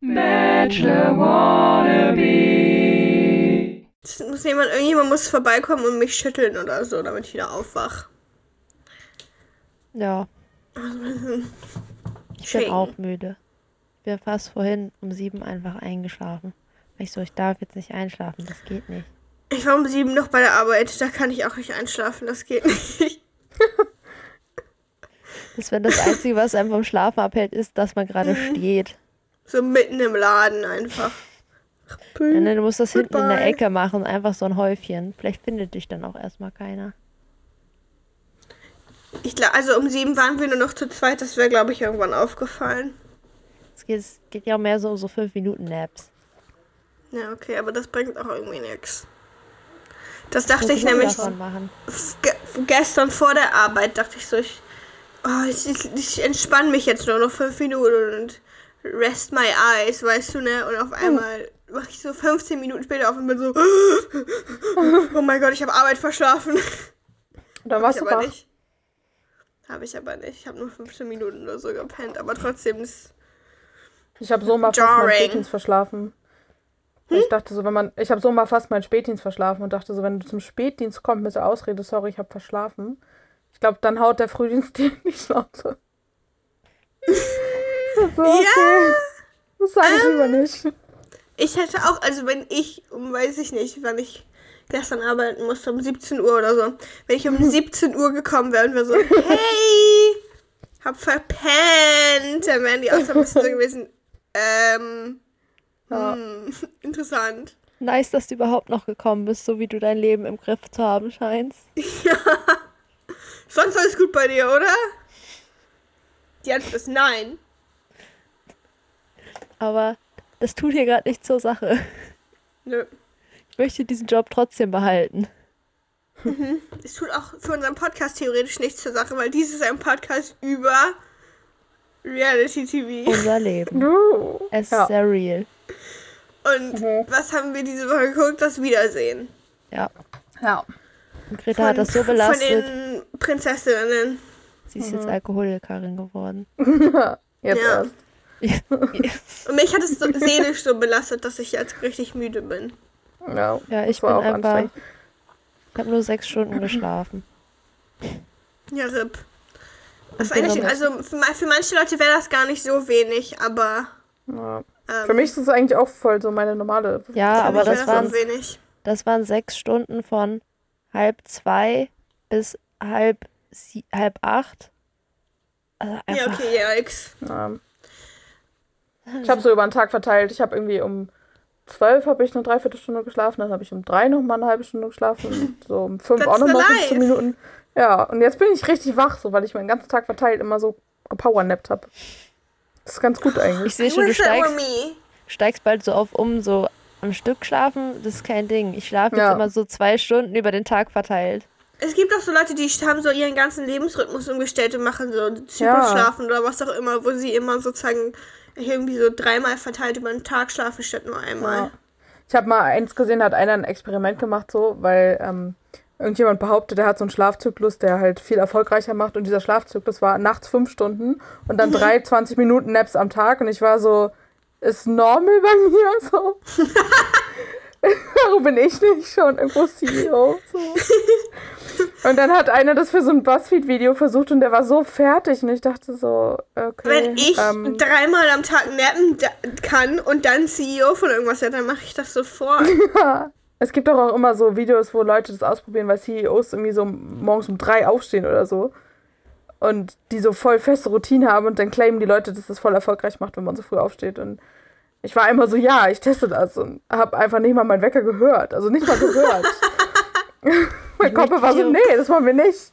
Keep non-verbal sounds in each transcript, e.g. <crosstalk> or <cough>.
Bachelor Wannabe. Es muss jemand, irgendjemand muss vorbeikommen und mich schütteln oder so, damit ich wieder aufwach. Ja, <laughs> ich bin auch müde. Ich bin fast vorhin um sieben einfach eingeschlafen. Ich so, ich darf jetzt nicht einschlafen, das geht nicht. Ich war um sieben noch bei der Arbeit, da kann ich auch nicht einschlafen, das geht nicht. <laughs> Das wenn das Einzige, was einem vom Schlafen abhält, ist, dass man gerade Mhm. steht. So mitten im Laden einfach. Ja, ne, du musst das hinten in der. Ecke machen, einfach so ein Häufchen. Vielleicht findet dich dann auch erstmal keiner. Ich glaub, also um sieben waren wir nur noch zu zweit, das wäre, glaube ich, irgendwann aufgefallen. Es geht, es geht ja auch mehr so um so 5 Minuten Naps. Ja, okay, aber das bringt auch irgendwie nichts. Das dachte ich nämlich ge gestern vor der Arbeit, dachte ich so, ich, oh, ich, ich, ich entspanne mich jetzt nur noch fünf Minuten und rest my eyes, weißt du, ne? Und auf einmal mache ich so 15 Minuten später auf und bin so, <laughs> oh mein Gott, ich habe Arbeit verschlafen. Da warst du aber wach. nicht. Habe ich aber nicht. Ich habe nur 15 Minuten oder so gepennt, aber trotzdem ist Ich habe so mal fast meinen. Spätdienst verschlafen. Ich dachte so, wenn man, ich habe so mal fast meinen Spätdienst verschlafen und dachte so, wenn du zum Spätdienst kommst mit der Ausrede, sorry, ich habe verschlafen. Ich glaube, dann haut der Frühdienst <laughs> dir in die Schnauze. So, okay. Das sage ich lieber nicht. Ich hätte auch, also wenn ich, um weiß ich nicht, wann ich gestern arbeiten musste, um 17 Uhr oder so, wenn ich um <laughs> 17 Uhr gekommen wäre und wäre so, hey, hab verpennt, dann wären die auch so ein bisschen so <laughs> gewesen, ähm, Ja. hm, <laughs> interessant. Nice, dass du überhaupt noch gekommen bist, so wie du dein Leben im Griff zu haben scheinst. Sonst alles gut bei dir, oder? Die Antwort ist nein. Aber das tut hier gerade nicht zur Sache. Nö. Ich möchte diesen Job trotzdem behalten. Es tut auch für unseren Podcast theoretisch nichts zur Sache, weil dies ist ein Podcast über Reality TV. Unser Leben. Es ist ja. sehr real. Und was haben wir diese Woche geguckt? Das Wiedersehen. Ja. ja. Und Greta hat das so belastet. Von den Prinzessinnen. Sie ist jetzt Alkoholikerin geworden. <laughs> Jetzt Ja. erst. Und <laughs> mich hat es so seelisch so belastet, dass ich jetzt richtig müde bin. Ja, Ja, ich war bin auch einfach. Ich habe nur sechs Stunden geschlafen. Ja, RIP. Das eigentlich, also für, für manche Leute wäre das gar nicht so wenig, aber Ja. ähm, Für mich ist es eigentlich auch voll so meine normale. Ja, für aber das das waren, das waren sechs Stunden von halb zwei bis halb, sie, halb acht. Also Ja, okay, ja, nix. Ja. Ich habe so über den Tag verteilt. Ich habe irgendwie um zwölf habe ich eine Dreiviertelstunde geschlafen, dann habe ich um drei noch mal eine halbe Stunde geschlafen und so um fünf That's auch noch the mal life. 15 Minuten. Ja, und jetzt bin ich richtig wach, so weil ich meinen ganzen Tag verteilt immer so gepowernappt habe. Das ist ganz gut ich eigentlich. sehe I schon, du steigst, steigst bald so auf um, so am Stück schlafen, das ist kein Ding. Ich schlafe jetzt Ja. immer so zwei Stunden über den Tag verteilt. Es gibt auch so Leute, die haben so ihren ganzen Lebensrhythmus umgestellt und machen so Zyklusschlafen oder was auch immer, wo sie immer sozusagen irgendwie so dreimal verteilt über den Tag schlafen statt nur einmal. Ja. Ich habe mal eins gesehen, da hat einer ein Experiment gemacht, so, weil ähm, irgendjemand behauptet, er hat so einen Schlafzyklus, der halt viel erfolgreicher macht. Und dieser Schlafzyklus war nachts fünf Stunden und dann <laughs> drei 20 Minuten Naps am Tag. Und ich war so, ist normal bei mir so. <laughs> <laughs> Warum bin ich nicht schon irgendwo CEO? So. Und dann hat einer das für so ein Buzzfeed-Video versucht und der war so fertig. Und ich dachte so, okay. Wenn ich ähm, dreimal am Tag nappen kann und dann CEO von irgendwas werde, dann mache ich das sofort. <laughs> Es gibt doch auch immer so Videos, wo Leute das ausprobieren, weil CEOs irgendwie so morgens um drei aufstehen oder so. Und die so voll feste Routine haben und dann claimen die Leute, dass das voll erfolgreich macht, wenn man so früh aufsteht. Und ich war immer so, ja, ich teste das und habe einfach nicht mal meinen Wecker gehört. Also nicht mal gehört. <laughs> mein Kopf war so, nee, das machen wir nicht.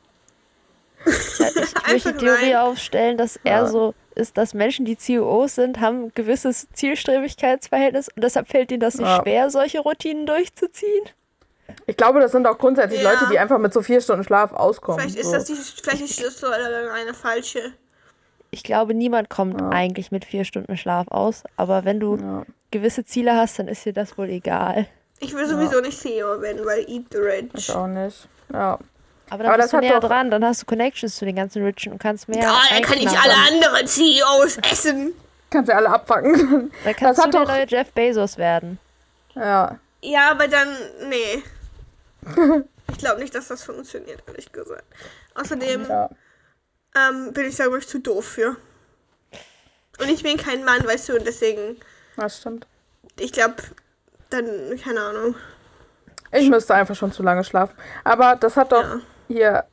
Ich, ich <laughs> möchte die Theorie nein. aufstellen, dass er Ja. so ist, dass Menschen, die CEOs sind, haben ein gewisses Zielstrebigkeitsverhältnis und deshalb fällt ihnen das nicht Ja. schwer, solche Routinen durchzuziehen. Ich glaube, das sind auch grundsätzlich Ja. Leute, die einfach mit so vier Stunden Schlaf auskommen. Vielleicht ist so. das die, vielleicht ist das so eine falsche. Ich glaube, niemand kommt Ja. eigentlich mit vier Stunden Schlaf aus, aber wenn du Ja. gewisse Ziele hast, dann ist dir das wohl egal. Ich will sowieso nicht CEO werden, weil Eat the Rich. Ich auch nicht. Ja. Aber dann Aber bist das du näher dran, dann hast du Connections zu den ganzen Richen und kannst mehr. Ja, dann kann ich alle anderen CEOs essen. Kannst ja alle abfangen. Da kannst Das du der doch- neue Jeff Bezos werden. Ja. Ja, aber dann, nee. Ich glaube nicht, dass das funktioniert, ehrlich gesagt. Außerdem ja. Ähm, bin ich glaube ich, zu doof für. Und ich bin kein Mann, weißt du, und deswegen, Das stimmt. ich glaube, dann, keine Ahnung. Ich müsste einfach schon zu lange schlafen. Aber das hat doch Ja. hier,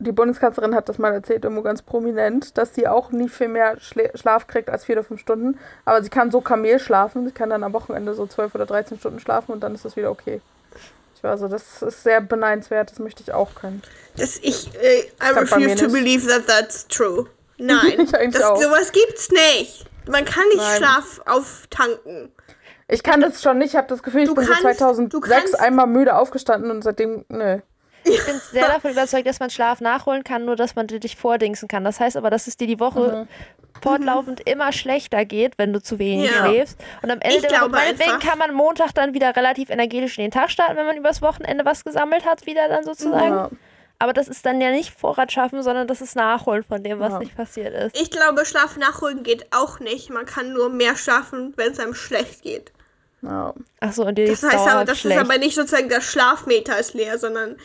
die Bundeskanzlerin hat das mal erzählt, irgendwo ganz prominent, dass sie auch nie viel mehr Schla Schlaf kriegt als vier oder fünf Stunden. Aber sie kann so Kamel schlafen. Sie kann dann am Wochenende so zwölf oder 13 Stunden schlafen und dann ist das wieder okay. Ich war so, das ist sehr beneidenswert, das möchte ich auch können. Das ich, äh, I mir refuse to believe that that's true. <laughs> Nein, das, auch. sowas gibt's nicht. Man kann nicht Nein. Schlaf auftanken. Ich kann das schon nicht, ich habe das Gefühl, ich Du bin kannst- so du 2006 kannst- einmal müde aufgestanden und seitdem, nö. Ich bin sehr <laughs> davon überzeugt, dass man Schlaf nachholen kann, nur dass man dich vordingsen kann. Das heißt aber, dass es dir die Woche fortlaufend immer schlechter geht, wenn du zu wenig Ja. schläfst. Und am Ende Ich der Woche, meinetwegen kann man Montag dann wieder relativ energetisch in den Tag starten, wenn man übers Wochenende was gesammelt hat, wieder dann sozusagen. Ja. Aber das ist dann ja nicht Vorrat schaffen, sondern das ist Nachholen von dem, was Ja. nicht passiert ist. Ich glaube, Schlaf nachholen geht auch nicht. Man kann nur mehr schlafen, wenn es einem schlecht geht. Ja. Achso, und dir Das ist heißt aber, das schlecht. ist aber nicht sozusagen der Schlafmeter ist leer, sondern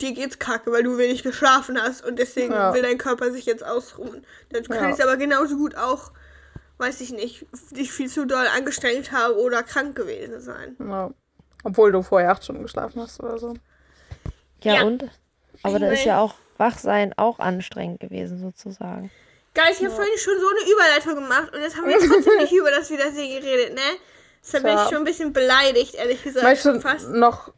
dir geht's kacke, weil du wenig geschlafen hast und deswegen Ja. will dein Körper sich jetzt ausruhen. Dann kann Ja. es aber genauso gut auch, weiß ich nicht, dich viel zu doll angestrengt haben oder krank gewesen sein. ja. Obwohl du vorher acht Stunden geschlafen hast oder so. ja, Ja. und? Aber da ist ja auch Wachsein auch anstrengend gewesen, sozusagen. Guys, ich habe vorhin schon so eine Überleitung gemacht und jetzt haben wir trotzdem nicht <laughs> über das Wiedersehen geredet, ne? Deshalb bin ich schon ein bisschen beleidigt, ehrlich gesagt. Möchtest du Fast. noch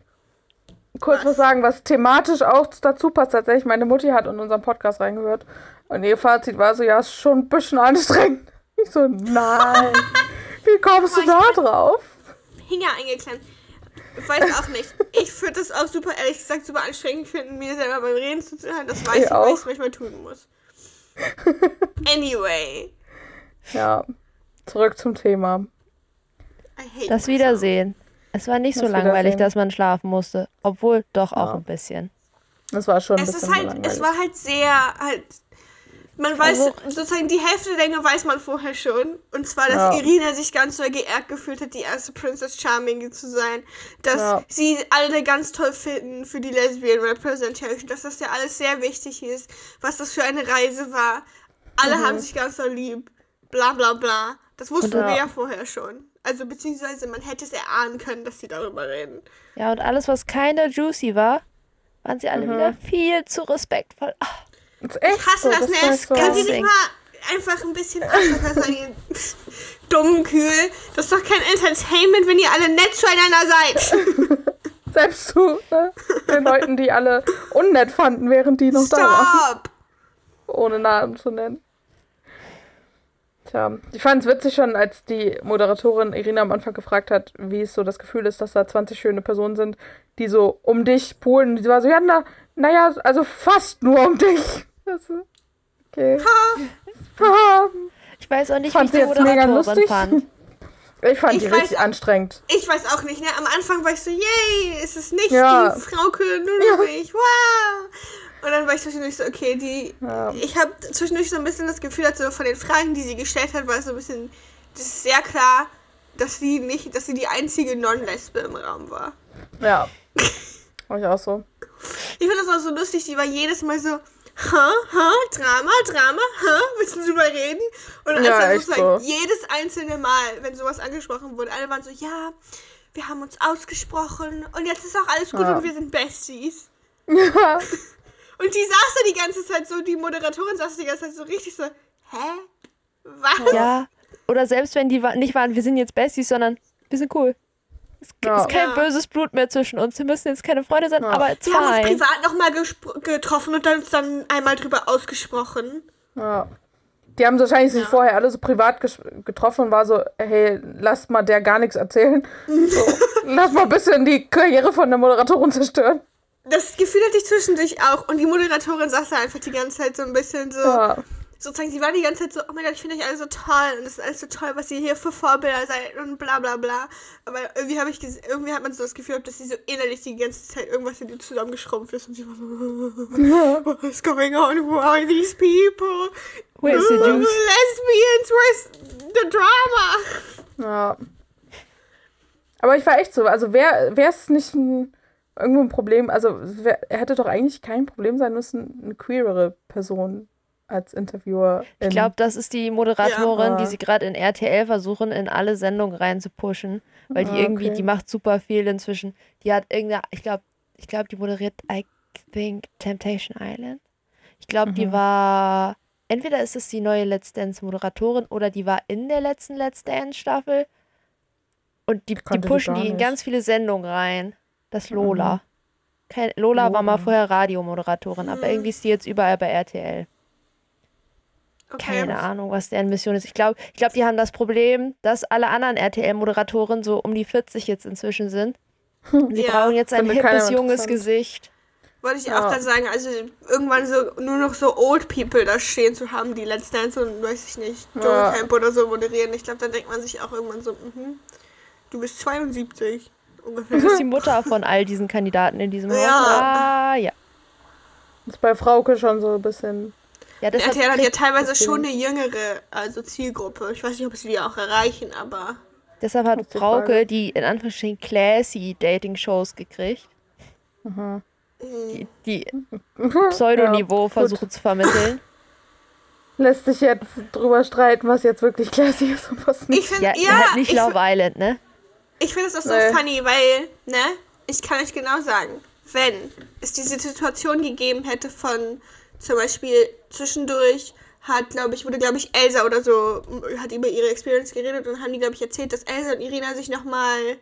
kurz was? sagen, was thematisch auch dazu passt? Tatsächlich, meine Mutti hat in unseren Podcast reingehört und ihr Fazit war so, ja, ist schon ein bisschen anstrengend. <laughs> Ich so, nein. <laughs> Wie kommst du da drauf? Finger eingeklemmt. Ich weiß auch nicht. Ich würde das auch super, ehrlich gesagt, super anstrengend finden, mir selber beim Reden zuzuhören. Das weiß Ich ich, weil ich auch. es manchmal tun muss. <laughs> Anyway. Ja, zurück zum Thema. Das. Wiedersehen. Es war nicht so langweilig, dass man schlafen musste. Obwohl, doch auch Ja. ein bisschen. Das war schon ein Es bisschen ist halt, langweilig. es war halt sehr, halt, man weiß, Also- sozusagen die Hälfte der Dinge weiß man vorher schon. Und zwar, dass Ja. Irina sich ganz doll geehrt gefühlt hat, die erste Princess Charming zu sein. Dass Ja. sie alle ganz toll finden für die Lesbian Representation. Dass das ja alles sehr wichtig ist. Was das für eine Reise war. Alle Mhm. haben sich ganz doll lieb. Bla bla bla. Das wussten wir ja vorher schon. Also beziehungsweise man hätte es erahnen können, dass sie darüber reden. Ja, und alles, was keine Juicy war, waren sie alle Mhm. wieder viel zu respektvoll. Das ist echt Ich hasse so, das, das ne? ist so. Kann sie nicht mal einfach ein bisschen einfacher sein, ihr <laughs> dummen Kühl? Das ist doch kein Entertainment, wenn ihr alle nett zueinander seid. <laughs> Selbst zu ne? den Leuten, die alle unnett fanden, während die noch da waren. Stop! Ohne Namen zu nennen. Tja, ich fand es witzig schon, als die Moderatorin Irina am Anfang gefragt hat, wie es so das Gefühl ist, dass da 20 schöne Personen sind, die so um dich polen. Die war so, ja, na, naja, also fast nur um dich. <laughs> Okay. Ha. Ich weiß auch nicht, Fand wie sie ich die jetzt mega Moderatorin lustig? fand. <laughs> Ich fand Ich die weiß richtig anstrengend. Ich weiß auch nicht, ne? Am Anfang war ich so, yay, es ist nicht Ja. die Frauke, nur noch ich, wow! Und dann war ich zwischendurch so, okay, die. Ja. Ich habe zwischendurch so ein bisschen das Gefühl, dass so von den Fragen, die sie gestellt hat, war es so ein bisschen. Das ist sehr klar, dass sie nicht, dass sie die einzige Non-Lesbe im Raum war. Ja. <laughs> War ich auch so. Ich finde das auch so lustig, die war jedes Mal so, ha, ha, Drama, Drama, ha, willst du drüber reden? Und dann Ja, sozusagen so. jedes einzelne Mal, wenn sowas angesprochen wurde, alle waren so, ja, wir haben uns ausgesprochen und jetzt ist auch alles gut Ja. und wir sind Besties. Ja. <laughs> <laughs> Und die saß da die ganze Zeit so, die Moderatorin saß die ganze Zeit so richtig so, hä? Was? Ja. Oder selbst wenn die nicht waren, wir sind jetzt Besties, sondern wir sind cool. Es g- Ja. kein Ja. böses Blut mehr zwischen uns. Wir müssen jetzt keine Freunde sein, Ja. aber it's Wir haben uns privat nochmal getroffen und dann uns dann einmal drüber ausgesprochen. Ja. Die haben wahrscheinlich sich vorher alle so privat getroffen und war so, hey, lasst mal der gar nichts erzählen. <laughs> So, lass mal ein bisschen die Karriere von der Moderatorin zerstören. Das Gefühl hatte ich zwischendurch auch und die Moderatorin saß da einfach die ganze Zeit so ein bisschen so, Ja. sozusagen, sie war die ganze Zeit so, oh mein Gott, ich finde euch alle so toll und es ist alles so toll, was ihr hier für Vorbilder seid und bla bla bla. Aber irgendwie habe ich irgendwie hat man so das Gefühl, dass sie so innerlich die ganze Zeit irgendwas in ihr zusammengeschrumpft ist und sie war so, <laughs> what is going on? Who are these people? Where's the juice? Lesbians, where's the drama? Ja. Aber ich war echt so, also wäre es nicht ein, irgendwo ein Problem, also er hätte doch eigentlich kein Problem sein müssen, eine queere Person als Interviewer. Ich glaube, das ist die Moderatorin, Ja. die sie gerade in RTL versuchen, in alle Sendungen reinzupushen. Weil die Ah, irgendwie, okay. die macht super viel inzwischen. Die hat irgendeine, ich glaube, ich glaube, die moderiert, I think, Temptation Island. Ich glaube, die Mhm. war, entweder ist es die neue Let's Dance Moderatorin oder die war in der letzten Let's Dance Staffel. Und die, die die pushen gar die in ganz viele Sendungen rein. Das Lola. Kein, Lola war mal Lola. vorher Radiomoderatorin, aber Mhm. irgendwie ist die jetzt überall bei RTL. Okay. Keine Ahnung, was deren Mission ist. Ich glaube, ich glaub, die haben das Problem, dass alle anderen RTL-Moderatoren so um die 40 jetzt inzwischen sind. Und Sie Ja. brauchen jetzt ein hippes, junges. Gesicht. Wollte ich Ja. auch gerade sagen, also irgendwann so nur noch so Old People da stehen zu haben, die Let's Dance und weiß ich nicht, Ja. Dschungelcamp oder so moderieren. Ich glaube, dann denkt man sich auch irgendwann so, mhm, du bist 72 Du ungefähr. bist die Mutter von all diesen Kandidaten in diesem Haus. Ja. Ah, ja. Das ist bei Frauke schon so ein bisschen. Ja, deshalb RTL hat ja kriegt, teilweise schon eine jüngere also Zielgruppe. Ich weiß nicht, ob sie die auch erreichen, aber deshalb hat Frauke Frage. die in Anführungsstrichen classy Dating-Shows gekriegt, mh, die, die <laughs> Pseudoniveau Ja, versuchen zu vermitteln. Lässt sich jetzt drüber streiten, was jetzt wirklich classy ist und was nicht. ich finde Ja, ja, halt nicht ich, Love Island, ne? Ich finde es auch so Nee. funny, weil, ne, ich kann euch genau sagen, wenn es diese Situation gegeben hätte von zum Beispiel zwischendurch hat, glaube ich, wurde, glaube ich, Elsa oder so, hat über ihre Experience geredet und haben die, glaube ich, erzählt, dass Elsa und Irina sich nochmal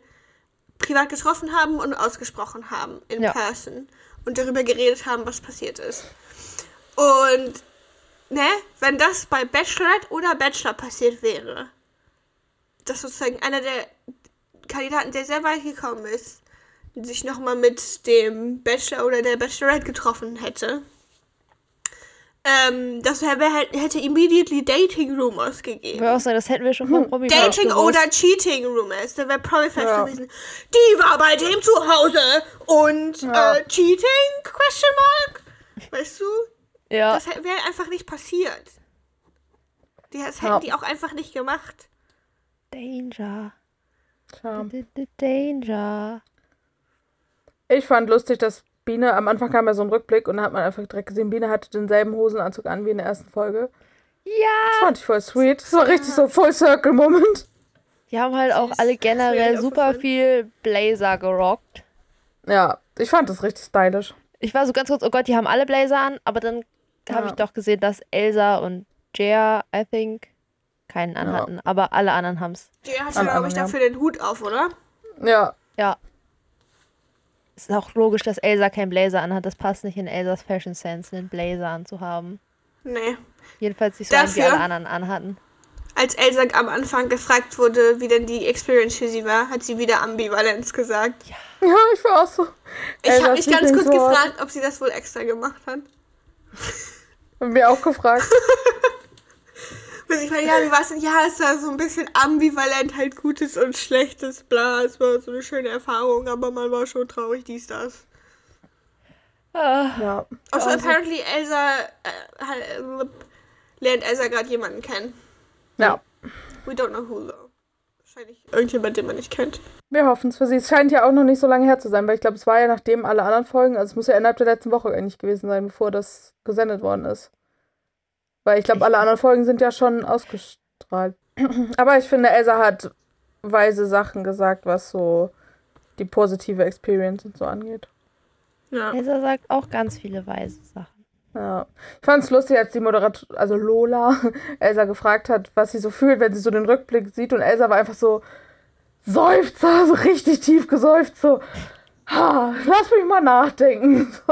privat getroffen haben und ausgesprochen haben in Ja. person und darüber geredet haben, was passiert ist. Und, ne, wenn das bei Bachelorette oder Bachelor passiert wäre, dass sozusagen einer der Kandidaten, der sehr weit gekommen ist, sich nochmal mit dem Bachelor oder der Bachelorette getroffen hätte. Ähm, das wär, wär halt, hätte immediately Dating Rumors Ich gegeben. würde auch sagen, das hätten wir schon vom Promi Dating oder Cheating Rumors. Da wäre Promi Ja. gewesen. Die war bei dem zu Hause und Ja. äh, Cheating? Question mark? Weißt du? Ja, Das wäre einfach nicht passiert. Die, das hätten Ja. die auch einfach nicht gemacht. Danger. D- Danger. Ich fand lustig, dass Biene, am Anfang kam ja so ein Rückblick und da hat man einfach direkt gesehen, Biene hatte denselben Hosenanzug an wie in der ersten Folge. Das Ja! fand ich voll sweet. Das war richtig so Full Circle Moment. Die haben halt auch alle generell super viel Blazer gerockt. Ja, ich fand das richtig stylisch. Ich war so ganz kurz, oh Gott, die haben alle Blazer an, aber dann habe Ja. ich doch gesehen, dass Elsa und Jaya, I think, keinen anhatten. Aber alle anderen haben's. Die hat Am ja, glaube ich, ja. dafür den Hut auf, oder? Ja, Ja. Es ist auch logisch, dass Elsa keinen Blazer anhat. Das passt nicht in Elsas Fashion Sense, einen Blazer anzuhaben. Nee. Jedenfalls nicht so einen, wie Dafür- alle anderen anhatten. Als Elsa am Anfang gefragt wurde, wie denn die Experience für sie war, hat sie wieder Ambivalenz gesagt. ja, ich war auch so. Ich habe mich ganz kurz gefragt, ob sie das wohl extra gemacht hat. Hab mir auch gefragt. <laughs> Und ich meine, ja, wie war es denn? Ja, es war so ein bisschen ambivalent, halt Gutes und Schlechtes, bla. Es war so eine schöne Erfahrung, aber man war schon traurig, dies, das. Ah, Ja. Also, Also- apparently, Elsa äh, äh, lernt Elsa gerade jemanden kennen. Ja. We don't know who, though. Wahrscheinlich irgendjemand, den man nicht kennt. Wir hoffen es für sie. Es scheint ja auch noch nicht so lange her zu sein, weil ich glaube, es war ja nachdem alle anderen Folgen, also es muss ja innerhalb der letzten Woche eigentlich gewesen sein, bevor das gesendet worden ist. Weil ich glaube, alle anderen Folgen sind ja schon ausgestrahlt. <clears throat> Aber ich finde, Elsa hat weise Sachen gesagt, was so die positive Experience und so angeht. Ja. Elsa sagt auch ganz viele weise Sachen. Ja. Ich fand es lustig, als die Moderatorin, also Lola, <laughs> Elsa gefragt hat, was sie so fühlt, wenn sie so den Rückblick sieht. Und Elsa war einfach so Seufzer, so richtig tief geseufzt, so, ha, lass mich mal nachdenken. <laughs>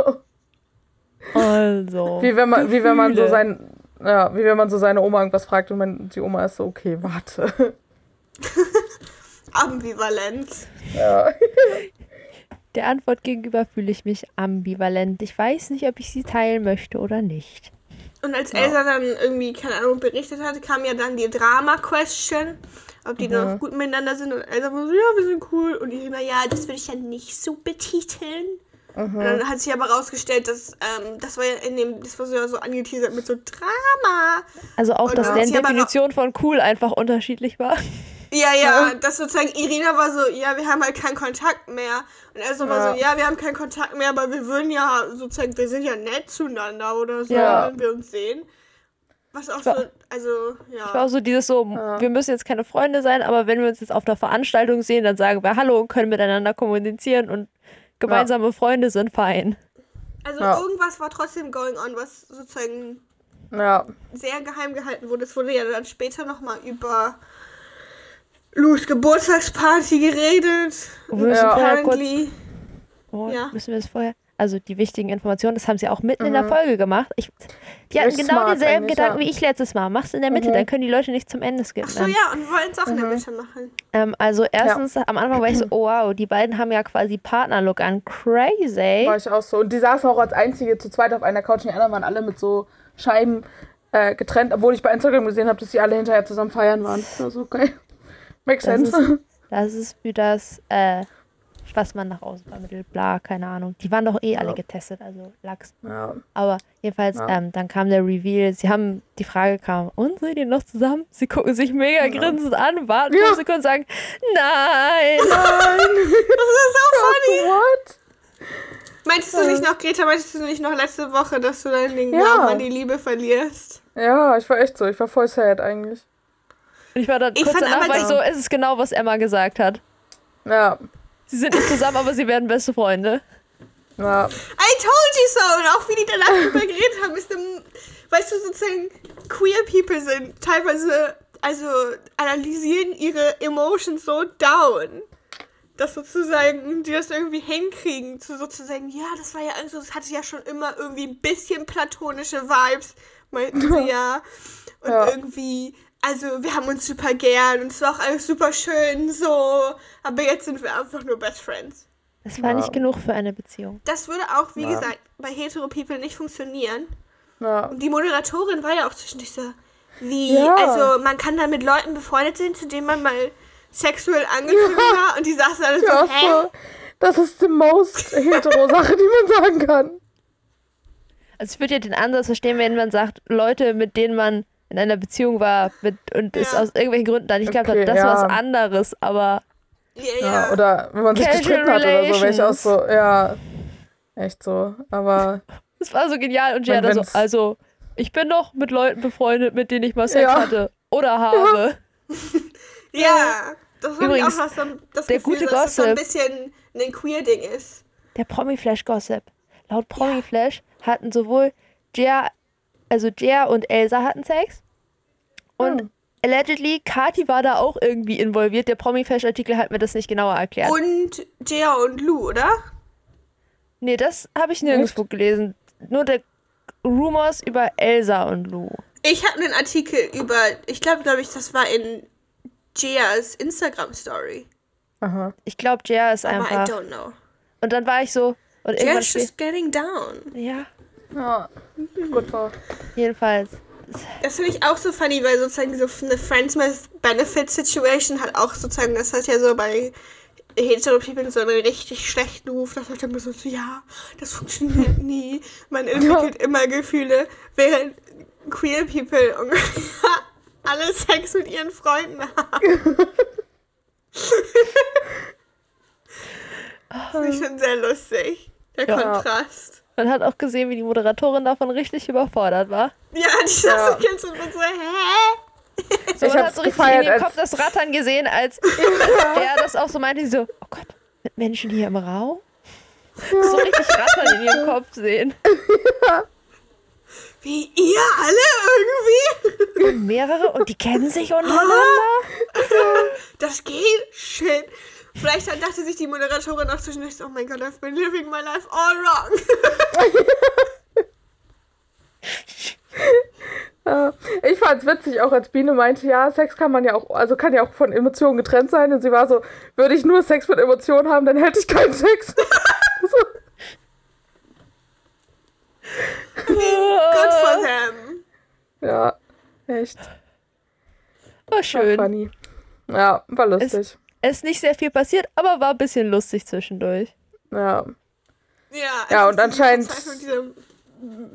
So. Also. Wie wenn man, wie wenn man so sein, ja, wie wenn man so seine Oma irgendwas fragt und man, die Oma ist so, okay, warte. <laughs> Ambivalenz. Ja. Der Antwort gegenüber fühle ich mich ambivalent. Ich weiß nicht, ob ich sie teilen möchte oder nicht. Und als Elsa dann irgendwie, keine Ahnung, berichtet hat, kam ja dann die Drama-Question, ob die noch gut miteinander sind. Und Elsa war so, ja, wir sind cool. Und Irina, ja, das würde ich ja nicht so betiteln. Und dann hat sich aber rausgestellt, dass ähm, das war ja in dem, das war so, ja so angeteasert mit so Drama. Also auch, Und dass deren Definition von cool einfach unterschiedlich war. Ja, ja, dass sozusagen Irina war so, ja, wir haben halt keinen Kontakt mehr. Und Elsa war so, ja, wir haben keinen Kontakt mehr, aber wir würden ja sozusagen, wir sind ja nett zueinander oder so, Ja. wenn wir uns sehen. Was auch war- so, also, ja. War auch so dieses so, wir müssen jetzt keine Freunde sein, aber wenn wir uns jetzt auf der Veranstaltung sehen, dann sagen wir Hallo und können miteinander kommunizieren und gemeinsame Freunde sind fein. Also Ja. irgendwas war trotzdem going on, was sozusagen Ja. sehr geheim gehalten wurde. Es wurde ja dann später nochmal über Lus Geburtstagsparty geredet. Wir müssen Ja. vorher kurz, oh, Ja. müssen wir das vorher, also die wichtigen Informationen, das haben sie auch mitten in der Folge gemacht. Ich, die hatten genau dieselben Gedanken ja. wie ich letztes Mal. Mach's in der Mitte, dann können die Leute nicht zum Ende skippen. Ach so, ja, und wir wollen es auch in der Mitte machen. ähm, also erstens, am Anfang war ich so, <clears throat> oh wow, die beiden haben ja quasi Partnerlook an. Crazy. War ich auch so. Und die saßen auch als einzige zu zweit auf einer Couch und die anderen waren alle mit so Scheiben äh, getrennt, obwohl ich bei Instagram gesehen habe, dass die alle hinterher zusammen feiern waren. Das war so geil. Makes Das sense. ist, das ist für das, äh, was man nach außen vermittelt, bla, keine Ahnung. Die waren doch eh alle getestet, also Lachs. ja. Aber jedenfalls, Ja. ähm, dann kam der Reveal. Sie haben, die Frage kam, und seid ihr noch zusammen? Sie gucken sich mega grinsend an, warten Ja. fünf Sekunden und sagen, nein. <laughs> Das ist so funny. What? Meintest du nicht noch, Greta, meintest du nicht noch letzte Woche, dass du dann den Ja. Glauben an die Liebe verlierst? Ja, ich war echt so. Ich war voll sad eigentlich. Und ich war dann Ich kurz fand danach, aber war ich so, es ist genau, was Emma gesagt hat. Ja. Sie sind nicht zusammen, aber sie werden beste Freunde. Ja. I told you so! Und auch wie die danach <laughs> drüber geredet haben, ist dem, weißt du, sozusagen, queer people sind teilweise, also analysieren ihre Emotions so down, dass sozusagen die das irgendwie hinkriegen, zu sozusagen, ja, das war ja, also das hatte ja schon immer irgendwie ein bisschen platonische Vibes, meinten sie <laughs> ja. Und Ja. irgendwie, also wir haben uns super gern und es war auch alles super schön so, aber jetzt sind wir einfach nur Best Friends. Das war Ja. nicht genug für eine Beziehung. Das würde auch, wie Ja. gesagt, bei hetero People nicht funktionieren. Ja. Und die Moderatorin war ja auch zwischendurch so, wie, Ja. also man kann da mit Leuten befreundet sein, zu denen man mal sexuell angetrieben war. Und die saßen alle so, hä? so. Das ist die most hetero Sache, die man sagen kann. Also ich würde ja den Ansatz verstehen, wenn man sagt, Leute, mit denen man in einer Beziehung war mit, und es Ja. aus irgendwelchen Gründen da nicht geklappt Okay, hat, das ja. war was anderes, aber Ja, Ja. ja. Oder wenn man sich Casual gestritten hat oder so, wäre ich auch so, ja. Echt so. Aber <laughs> es war so genial und Wenn- so, also ich bin noch mit Leuten befreundet, mit denen ich mal Sex Ja. hatte oder habe. <laughs> ja. Das Übrigens, auch so, das der Gefühl, gute dass das so ein Gossip. bisschen ein Queer-Ding ist. Der Promi-Flash-Gossip. Laut Promi-Flash hatten sowohl Jia, also Jia und Elsa hatten Sex und Hm. allegedly Kati war da auch irgendwie involviert. Der Promi-Flash-Artikel hat mir das nicht genauer erklärt. Und Jia und Lou, oder? Nee, das habe ich nirgendwo gelesen. Nur der Rumors über Elsa und Lou. Ich hatte einen Artikel über, ich glaube, glaube ich, das war in Jias Instagram-Story. aha. Ich glaube, Jia ist Aber I einfach. don't know. Und dann war ich so. Und irgendwann Jia's spä- just getting down. Ja, Ja. Gut war. jedenfalls. Das finde ich auch so funny, weil sozusagen so eine Friends with Benefit Situation hat auch sozusagen, das hat ja so bei hetero People so einen richtig schlechten Ruf, dass Leute immer so, so, ja, das funktioniert <laughs> nie, man entwickelt immer Gefühle, während queer People ungefähr <laughs> alle Sex mit ihren Freunden haben. <laughs> das finde ich schon sehr lustig, der Ja. Kontrast. Man hat auch gesehen, wie die Moderatorin davon richtig überfordert war. Ja, die saß Ja. und so, hä? So, Ich hat so richtig in ihrem Kopf das Rattern gesehen, als <laughs> er das auch so meinte. Sie so, oh Gott, mit Menschen hier im Raum? So richtig Rattern in ihrem Kopf sehen. Wie ihr alle irgendwie? Und mehrere und die kennen sich untereinander. Das geht? Shit. Vielleicht dann dachte sich die Moderatorin auch zwischendurch oh mein Gott, I've been living my life all wrong. Ja. <laughs> Ich fand's witzig, auch als Biene meinte, ja, Sex kann man ja auch, also kann ja auch von Emotionen getrennt sein. Und sie war so, würde ich nur Sex mit Emotionen haben, dann hätte ich keinen Sex. <laughs> Good for them. Ja, echt. War War schön. funny. Ja, war lustig. Es ist nicht sehr viel passiert, aber war ein bisschen lustig zwischendurch. Ja. Ja, Ja, es und anscheinend- dieser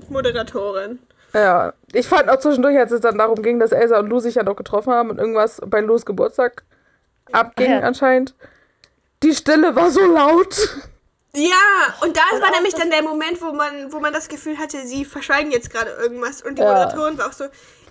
Moderatorin. Ja. Ich fand auch zwischendurch, als es dann darum ging, dass Elsa und Lou sich ja noch getroffen haben und irgendwas bei Lou's Geburtstag abging Ja. anscheinend. Die Stille war so laut. Ja, und da Und war nämlich dann der Moment, wo man, wo man das Gefühl hatte, sie verschweigen jetzt gerade irgendwas. Und die Ja. Moderatorin war auch so,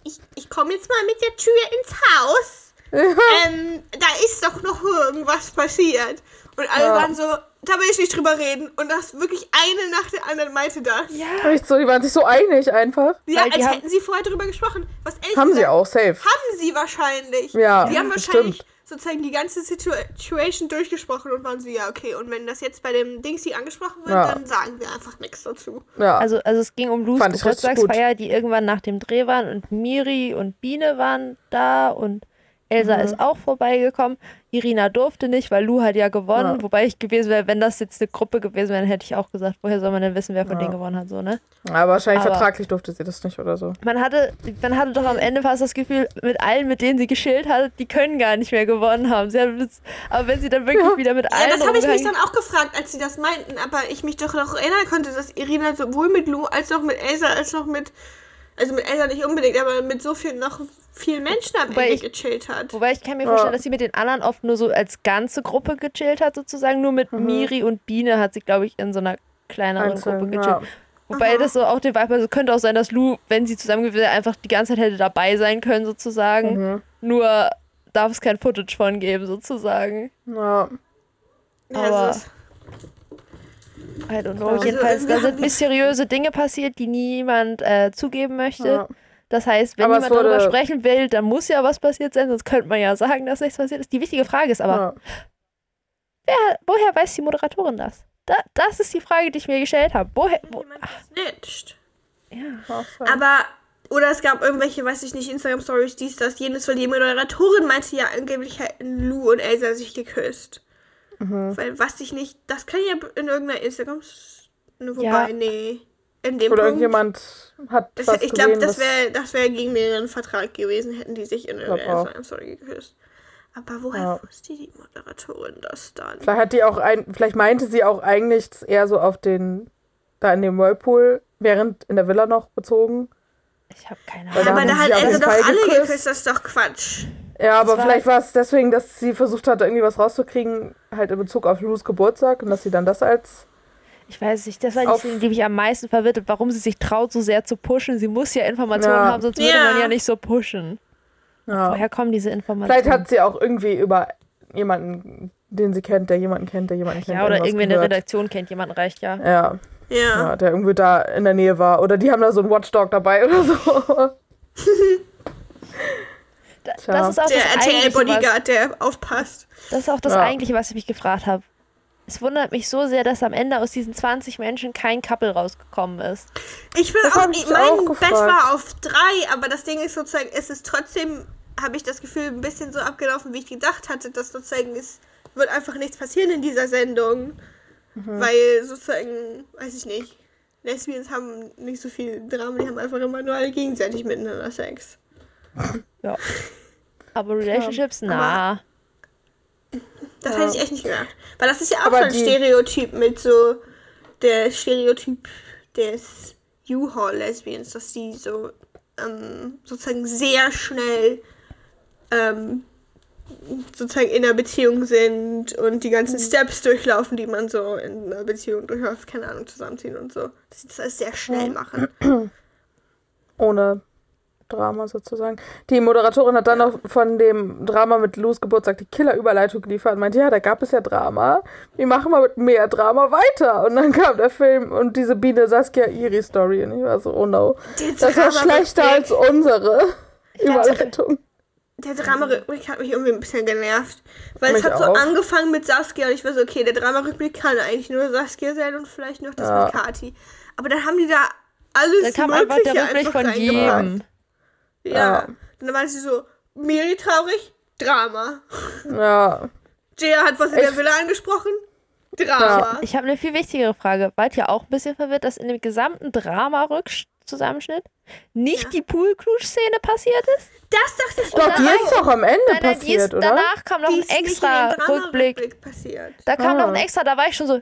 ich, ich komme jetzt mal mit der Tür ins Haus. Ähm, da ist doch noch irgendwas passiert. Und alle Ja. waren so, da will ich nicht drüber reden. Und das wirklich eine nach der anderen meinte das. Ja. Echt so, die waren sich so einig einfach. Ja, als haben- hätten sie vorher drüber gesprochen. Was Haben sie auch, safe. Haben sie wahrscheinlich. Ja, Die haben wahrscheinlich bestimmt. sozusagen die ganze Situa Situation durchgesprochen und waren so, ja, okay. Und wenn das jetzt bei dem Dingsy angesprochen wird, Ja. dann sagen wir einfach nichts dazu. Ja. Also, also es ging um Lus Geburtstagsfeier, die irgendwann nach dem Dreh waren und Miri und Biene waren da und Elsa Mhm. ist auch vorbeigekommen. Irina durfte nicht, weil Lu hat ja gewonnen. Ja. Wobei ich gewesen wäre, wenn das jetzt eine Gruppe gewesen wäre, dann hätte ich auch gesagt, woher soll man denn wissen, wer von Ja. denen gewonnen hat, so, ne? Aber wahrscheinlich Aber- vertraglich durfte sie das nicht oder so. Man hatte, man hatte doch am Ende fast das Gefühl, mit allen, mit denen sie geschillt hat, die können gar nicht mehr gewonnen haben. Jetzt- aber wenn sie dann wirklich Ja. wieder mit Ja, allen das habe ich mich dann auch gefragt, als sie das meinten, aber ich mich doch noch erinnern konnte, dass Irina sowohl mit Lou als auch mit Elsa als auch mit, also mit Elsa nicht unbedingt, aber mit so viel noch vielen Menschen am Wobei Ende ich- gechillt hat. Wobei ich kann mir Ja. vorstellen, dass sie mit den anderen oft nur so als ganze Gruppe gechillt hat, sozusagen. Nur mit Miri und Biene hat sie, glaube ich, in so einer kleineren Einzeln, Gruppe ja. gechillt. Wobei das so auch den Vibe, also könnte auch sein, dass Lou, wenn sie zusammen gewesen wäre, einfach die ganze Zeit hätte dabei sein können, sozusagen. Mhm. Nur darf es kein Footage von geben, sozusagen. Ja. Ja, aber- also es- I don't know. Also Jedenfalls, da sind mysteriöse Dinge passiert, die niemand äh, zugeben möchte. ja. Das heißt, wenn Aber es niemand darüber sprechen will, dann muss ja was passiert sein, sonst könnte man ja sagen, dass nichts passiert ist. Die wichtige Frage ist aber, ja. wer, woher weiß die Moderatorin das? Da, das ist die Frage, die ich mir gestellt habe. Woher? Wo, Jemand gesnitcht. ja. Aber, oder es gab irgendwelche, weiß ich nicht, Instagram-Stories, dies, das, jenes, weil die Moderatorin meinte ja angeblich hätten Lou und Elsa sich geküsst. Mhm. Weil, was ich nicht, das kann ja in irgendeiner Instagram, wobei, Ja. nee, in dem Oder Punkt. irgendjemand hat Das, was ich glaube, das wäre das wär gegen deren Vertrag gewesen, hätten die sich in irgendeiner. Instagram-Story geküsst. Aber woher Ja. wusste die Moderatorin das dann? Vielleicht hat die auch ein, vielleicht meinte sie auch eigentlich eher so auf den, da in dem Whirlpool, während in der Villa noch bezogen. Ich habe keine Ahnung. Aber da hat jeden doch alle geküsst. geküsst, das ist doch Quatsch. Ja, aber war vielleicht war es deswegen, dass sie versucht hat, irgendwie was rauszukriegen, halt in Bezug auf Lou's Geburtstag und dass sie dann das als. Ich weiß nicht, das war die Szene, die mich am meisten verwirrt hat, warum sie sich traut, so sehr zu pushen. Sie muss ja Informationen Ja. haben, sonst würde Ja. man ja nicht so pushen. Ja. Woher kommen diese Informationen? Vielleicht hat sie auch irgendwie über jemanden, den sie kennt, der jemanden kennt, der jemanden kennt. ja, oder irgendwie in der. Redaktion kennt jemand, reicht ja. Ja, Ja. ja, der irgendwie da in der Nähe war. Oder die haben da so einen Watchdog dabei oder so. <laughs> Da, das ist auch Der das Eigentliche, was, RTL-Bodyguard, der aufpasst. das ist auch das Ja. Eigentliche, was ich mich gefragt habe. Es wundert mich so sehr, dass am Ende aus diesen 20 Menschen kein Couple rausgekommen ist. Ich bin Das auch, ich mein auch Bett war auf drei, aber das Ding ist sozusagen, es ist trotzdem, habe ich das Gefühl, ein bisschen so abgelaufen, wie ich gedacht hatte, dass sozusagen es wird einfach nichts passieren in dieser Sendung. Mhm. Weil sozusagen, weiß ich nicht, Lesbians haben nicht so viel Drama, die haben einfach immer nur alle gegenseitig miteinander Sex. Ja. Aber Relationships, na. Das Ja. hätte ich echt nicht gedacht. Weil das ist ja auch Aber so ein die- Stereotyp mit so der Stereotyp des U-Haul-Lesbians, dass die so ähm, sozusagen sehr schnell ähm, sozusagen in einer Beziehung sind und die ganzen Steps durchlaufen, die man so in einer Beziehung durchläuft, keine Ahnung, zusammenziehen und so. Dass sie das alles sehr schnell machen. <clears throat> Ohne Drama sozusagen. Die Moderatorin hat dann noch von dem Drama mit Lou's Geburtstag die Killer-Überleitung geliefert und meinte, ja, da gab es ja Drama. Wir machen mal mit mehr Drama weiter. Und dann <laughs> kam der Film und diese Biene Saskia Iri Story. Und ich war so, oh no. Das war schlechter als unsere Überleitung. Der Drama-Rückblick hat mich irgendwie ein bisschen genervt. Weil Mich es hat so angefangen mit Saskia und ich war so, okay, der Drama-Rückblick kann eigentlich nur Saskia sein und vielleicht noch das Ja. mit Kati. Aber dann haben die da alles Da kam einfach der Rückblick einfach von jedem. Ja. Ja. Und dann war sie so, Miri traurig, Drama. Ja. Jaya hat was in Ich- der Villa angesprochen, Drama. Ich habe eine viel wichtigere Frage. Wart ihr auch ein bisschen verwirrt, dass in dem gesamten Zusammenschnitt, nicht die Poolcruise-Szene passiert ist. Das dachte ich Doch, die ist doch am Ende Nein, nein, die ist, passiert, oder? danach kam noch Die ein extra Rückblick. Passiert. Da kam Ah. noch ein extra, da war ich schon so,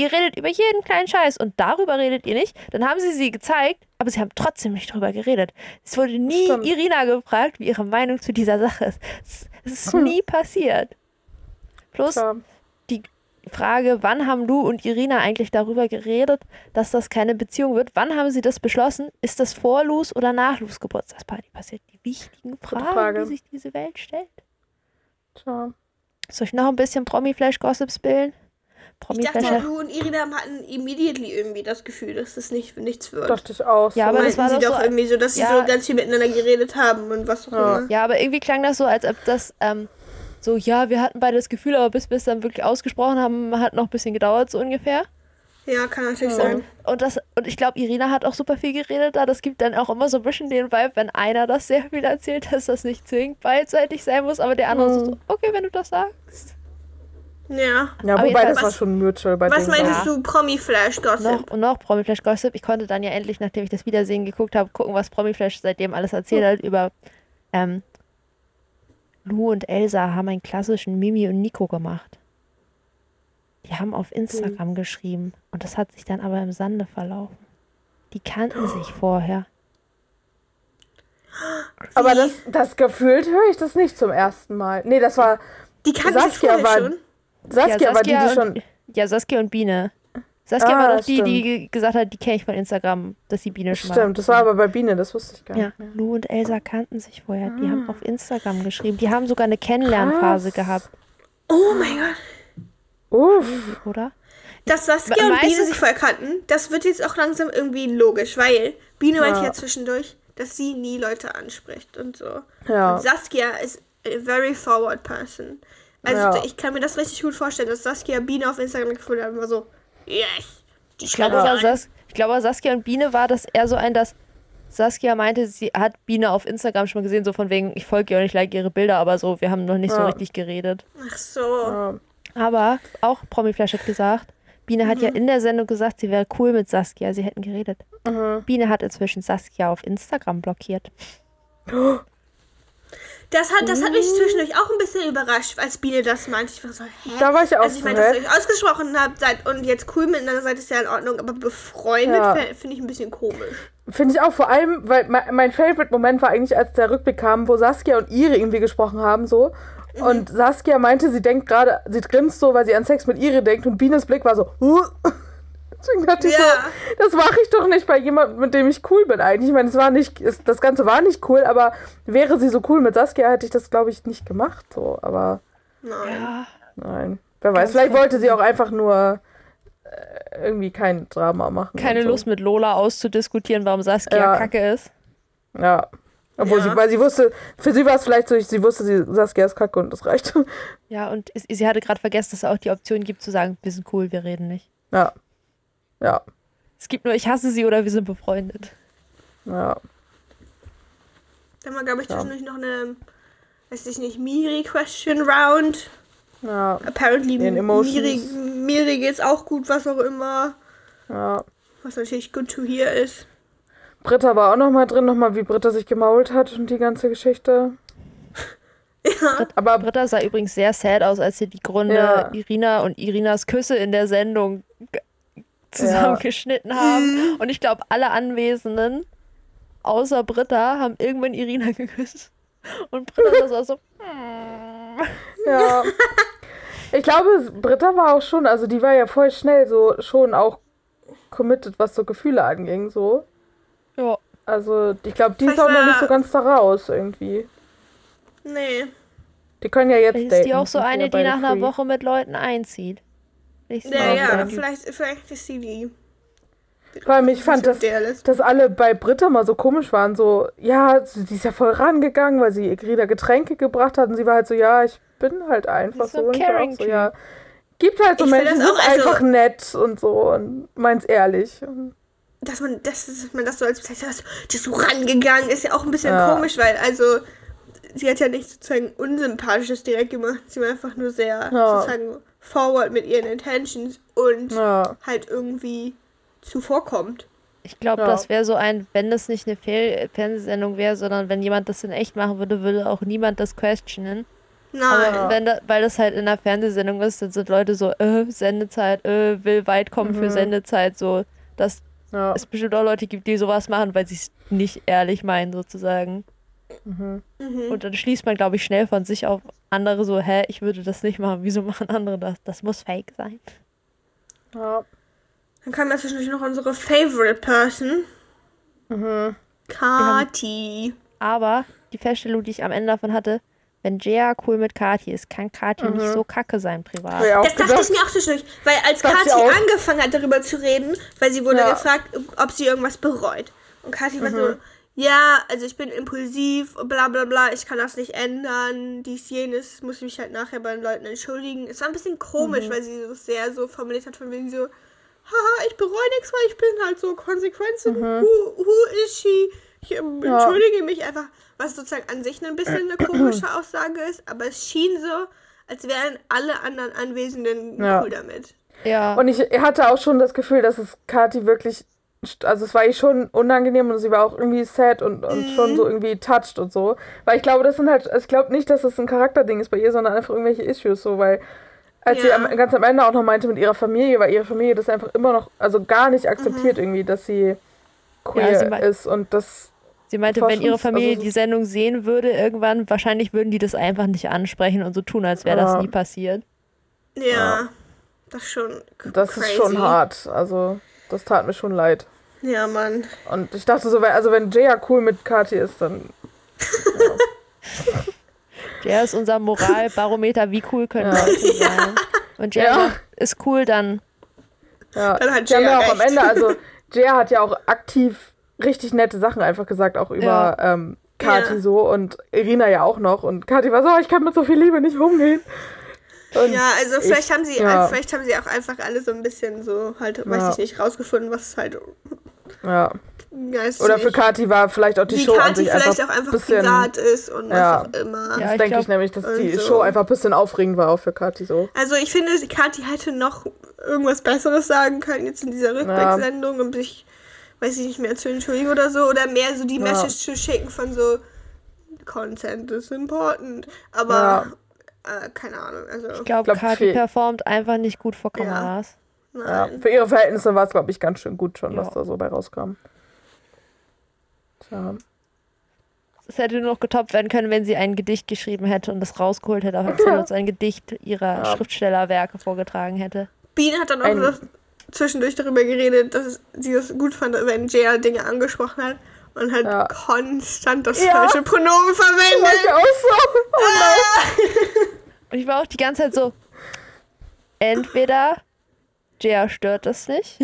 ihr redet über jeden kleinen Scheiß und darüber redet ihr nicht. Dann haben sie sie gezeigt, aber sie haben trotzdem nicht drüber geredet. Es wurde nie Stimmt. Irina gefragt, wie ihre Meinung zu dieser Sache ist. Es, es ist Hm. nie passiert. Plus Klar. die Frage, wann haben Lou und Irina eigentlich darüber geredet, dass das keine Beziehung wird? Wann haben sie das beschlossen? Ist das vor Lus oder nach Lus Geburtstagsparty passiert? Die wichtigen Fragen, Frage. die sich diese Welt stellt. Tja. Soll ich noch ein bisschen Promi-Flash-Gossips bilden? Ich dachte. Lou und Irina hatten immediately irgendwie das Gefühl, dass das nicht, nichts wird. Dachte ich auch. Ja, so. aber das war sie doch doch so- irgendwie so, dass sie Ja. so ganz viel miteinander geredet haben und was auch Ja. immer. Ja, aber irgendwie klang das so, als ob das ähm, so, ja, wir hatten beide das Gefühl, aber bis wir es dann wirklich ausgesprochen haben, hat noch ein bisschen gedauert, so ungefähr. Ja, kann natürlich Ja. sein. Und, das, und ich glaube, Irina hat auch super viel geredet da. Das gibt dann auch immer so ein bisschen den Vibe, wenn einer das sehr viel erzählt, dass das nicht zwingend beidseitig sein muss, aber der andere so, so, okay, wenn du das sagst. Ja. Ja, Aber wobei das war schon mutual bei Was meintest du, Promi-Flash-Gossip? Noch, und noch Promi Flash Gossip. Ich konnte dann ja endlich, nachdem ich das Wiedersehen geguckt habe, gucken, was Promi Flash seitdem alles erzählt hat über ähm, Lou und Elsa haben einen klassischen Mimi und Nico gemacht. Die haben auf Instagram geschrieben und das hat sich dann aber im Sande verlaufen. Die kannten sich vorher. <gasps> Aber das, das gefühlt höre ich das nicht zum ersten Mal. Nee, das war. Die kannten sich vorher war- schon. Saskia, war die, die schon. und, ja, Saskia und Biene. Saskia Ah, war doch die, stimmt. die ge- gesagt hat, die kenne ich von Instagram, dass die Biene schon mal Stimmt, das war aber bei Biene, das wusste ich gar Ja, nicht mehr. Lou und Elsa kannten sich vorher. Die haben auf Instagram geschrieben. Die haben sogar eine Kennenlernphase Krass. gehabt, Oh mein Gott. Uff. oder? Dass Saskia und Biene sich vorher kannten, das wird jetzt auch langsam irgendwie logisch, weil Biene meinte Ja. ja zwischendurch, dass sie nie Leute anspricht und so. Ja. Und Saskia ist a very forward person. Also Ja. ich kann mir das richtig gut vorstellen, dass Saskia Biene auf Instagram gefunden hat und war so, yes, die Ich glaube. Sas ich glaube, Saskia und Biene war das eher so ein, dass Saskia meinte, sie hat Biene auf Instagram schon mal gesehen, so von wegen, ich folge ihr und ich like ihre Bilder, aber so, wir haben noch nicht so Ja. richtig geredet. Ach so. Ja. Aber auch Promi Flash hat gesagt, Biene hat ja Mhm. in der Sendung gesagt, sie wäre cool mit Saskia, sie hätten geredet. Mhm. Biene hat inzwischen Saskia auf Instagram blockiert. Das hat, das hat mich zwischendurch auch ein bisschen überrascht, als Biene das meinte. Ich war so, hä? Da war ich auch Also ich so, meine, dass ihr euch ausgesprochen habt seid und jetzt cool miteinander seid, ist ja in Ordnung, aber befreundet Ja. finde ich ein bisschen komisch. Finde ich auch, vor allem, weil mein, mein Favorite-Moment war eigentlich, als der Rückblick kam, wo Saskia und Iri irgendwie gesprochen haben, so. Mhm. Und Saskia meinte, sie denkt gerade, sie grinst so, weil sie an Sex mit Iri denkt und Bienes Blick war so, huh. <laughs> <laughs> Deswegen dachte ich Ja. so, das mache ich doch nicht bei jemandem, mit dem ich cool bin eigentlich. Ich meine, es war nicht, es, das Ganze war nicht cool, aber wäre sie so cool mit Saskia, hätte ich das, glaube ich, nicht gemacht, so. Aber Nein. Nein. Wer weiß, vielleicht wollte sie auch einfach nur äh, irgendwie kein Drama machen. Keine so. Lust mit Lola auszudiskutieren, warum Saskia Ja. kacke ist. Ja. Obwohl Ja. sie, weil sie wusste, für sie war es vielleicht so, sie wusste, sie Saskia ist kacke und das reicht. Ja, und sie hatte gerade vergessen, dass es auch die Option gibt zu sagen, wir sind cool, wir reden nicht. ja. Ja. Es gibt nur, ich hasse sie oder wir sind befreundet. Ja. Dann glaube ich, Ja. zwischendurch noch eine, weiß ich nicht, Miri-Question-Round. Ja. Apparently. Miri, Miri geht's auch gut, was auch immer. Ja. Was natürlich good to hear ist. Britta war auch noch mal drin, noch mal wie Britta sich gemault hat und die ganze Geschichte. <laughs> Ja. Aber Britta sah übrigens sehr sad aus, als sie die Gründe Ja. Irina und Irinas Küsse in der Sendung ge- zusammengeschnitten haben. Und ich glaube, alle Anwesenden, außer Britta, haben irgendwann Irina <laughs> geküsst. Und Britta saß so, ja. ich glaube, Britta war auch schon, also die war ja voll schnell so schon auch committed, was so Gefühle anging, so. ja. Also, ich glaube, die ist auch noch war- nicht so ganz da raus irgendwie. Nee. Die können ja jetzt daten. ist die auch so ja eine, die nach einer free. Woche mit Leuten einzieht. Ich Ja, vielleicht, vielleicht ist sie die. Vor allem, ich fand das, Idealist. dass alle bei Britta mal so komisch waren, so, ja, die ist ja voll rangegangen, weil sie Grida Getränke gebracht hat und sie war halt so, ja, ich bin halt einfach Sie so Und auch so, ja. Gibt halt so Ich Menschen, die sind auch, also- einfach nett und so und meins ehrlich. Dass man, das, dass man das so als bezeichnet, dass die ist so rangegangen, ist ja auch ein bisschen Ja. komisch, weil, also, sie hat ja nichts sozusagen Unsympathisches direkt gemacht. Sie war einfach nur sehr, Ja. sozusagen, forward mit ihren Intentions und Ja, halt irgendwie zuvorkommt. Ich glaube, Ja. das wäre so ein, wenn das nicht eine Fehl Fernsehsendung wäre, sondern wenn jemand das in echt machen würde, würde auch niemand das questionen. Nein. Aber wenn da, weil das halt in einer Fernsehsendung ist, dann sind Leute so, äh, Sendezeit, äh, will weit kommen für Mhm. Sendezeit, so, dass Ja. es bestimmt auch Leute gibt, die sowas machen, weil sie es nicht ehrlich meinen, sozusagen. Mhm. Mhm. Und dann schließt man, glaube ich, schnell von sich auf andere so, hä, ich würde das nicht machen, wieso machen andere das? Das muss fake sein. ja. Dann kam ja zwischendurch noch unsere Favorite Person. Mhm. Kati. Aber die Feststellung, die ich am Ende davon hatte, wenn Jaya cool mit Kati ist, kann Kati Mhm. nicht so kacke sein privat. Auch Das dachte ich mir auch zwischendurch. Weil als auch. angefangen hat, darüber zu reden, weil sie wurde Ja. gefragt, ob sie irgendwas bereut. Und Kathi war Mhm. so, ja, also ich bin impulsiv bla bla bla, ich kann das nicht ändern, dies, jenes, muss ich mich halt nachher bei den Leuten entschuldigen. Es war ein bisschen komisch, Mhm. weil sie das sehr so formuliert hat, von wegen so, haha, ich bereue nichts, weil ich bin halt so Konsequenzen. Who, who is she? Ich ähm, Mhm. Ja. entschuldige mich einfach, was sozusagen an sich ein bisschen eine komische <clears throat> Aussage ist, aber es schien so, als wären alle anderen Anwesenden Ja. cool damit. Ja. Und ich hatte auch schon das Gefühl, dass es Kati wirklich, also es war ihr schon unangenehm und sie war auch irgendwie sad und, und schon so irgendwie touched und so. Weil ich glaube, das sind halt, ich glaube nicht, dass das ein Charakterding ist bei ihr, sondern einfach irgendwelche Issues so, weil als sie Ja. am, ganz am Ende auch noch meinte mit ihrer Familie, weil ihre Familie das einfach immer noch, also gar nicht akzeptiert irgendwie, dass sie queer sie mei- ist und das, Sie meinte, wenn ihre Familie also so- die Sendung sehen würde, irgendwann, wahrscheinlich würden die das einfach nicht ansprechen und so tun, als wäre das Ja. nie passiert. Ja, Ja. das ist schon das crazy. ist schon hart. Also das tat mir schon leid. Ja, Mann. Und ich dachte so, wenn- also wenn Jaya cool mit Kati ist, dann <laughs> Der ist unser Moralbarometer, wie cool können Ja. Leute sein. Und Jay Ja. ist cool, dann Ja, Dann hat Jaya ja auch am. Ende, also <laughs> Jaya hat ja auch aktiv richtig nette Sachen einfach gesagt, auch über ähm, Kati Ja. so und Irina ja auch noch. Und Kati war so, "Oh, ich kann mit so viel Liebe nicht umgehen. Und Ja, also vielleicht ich- haben sie ja. vielleicht haben sie auch einfach alle so ein bisschen so halt, weiß Ja. ich nicht, rausgefunden, was halt ja. weiß Oder für Kati war vielleicht auch die wie Show an Kati sich vielleicht einfach auch einfach bisschen, privat ist und Ja. was auch immer. Ja, Das ich denke ich nämlich, dass die und so. Show einfach ein bisschen aufregend war auch für Kati so. Also ich finde, Kathi hätte noch irgendwas Besseres sagen können jetzt in dieser Rückblicksendung, um sich, weiß ich nicht, mehr zu entschuldigen oder so. Oder mehr so die Ja. Message zu schicken von so Consent is important. Aber äh, keine Ahnung. Also ich glaube, glaub, Kati viel- performt einfach nicht gut vor Kameras. Ja. nein. Für ihre Verhältnisse war es, glaube ich, ganz schön gut schon, Ja. was da so bei rauskam. Tja. Es hätte nur noch getoppt werden können, wenn sie ein Gedicht geschrieben hätte und das rausgeholt hätte auf Excel und so ein Gedicht ihrer Ja. Schriftstellerwerke vorgetragen hätte. Biene hat dann auch Ein- noch zwischendurch darüber geredet, dass sie es gut fand, wenn Jaya Dinge angesprochen hat und halt Ja. konstant das Ja. falsche Pronomen War ich verwendet. auch so. Oh Und <laughs> ich war auch die ganze Zeit so, entweder Jaya stört das nicht,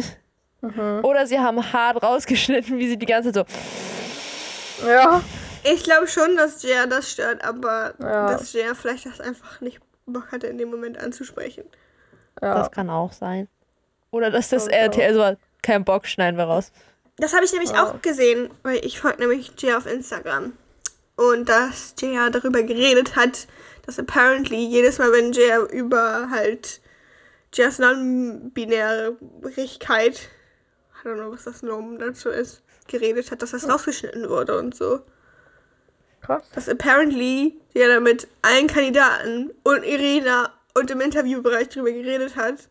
Mhm. oder sie haben hart rausgeschnitten, wie sie die ganze Zeit so. Ja. Ich glaube schon, dass Jaya das stört, aber Ja. dass Jaya vielleicht das einfach nicht Bock hatte, in dem Moment anzusprechen. ja. das kann auch sein. Oder dass das ich RTL so hat, kein Bock, schneiden wir raus. Das habe ich nämlich Ja. auch gesehen, weil ich folge nämlich Jaya auf Instagram. Und dass Jaya darüber geredet hat, dass apparently jedes Mal, wenn Jaya über halt Jayas Non-Binärigkeit, I don't know, was das Nomen dazu ist, geredet hat, dass das rausgeschnitten wurde und so. Krass. Dass apparently Jaya da mit allen Kandidaten und Irina und im Interviewbereich drüber geredet hat.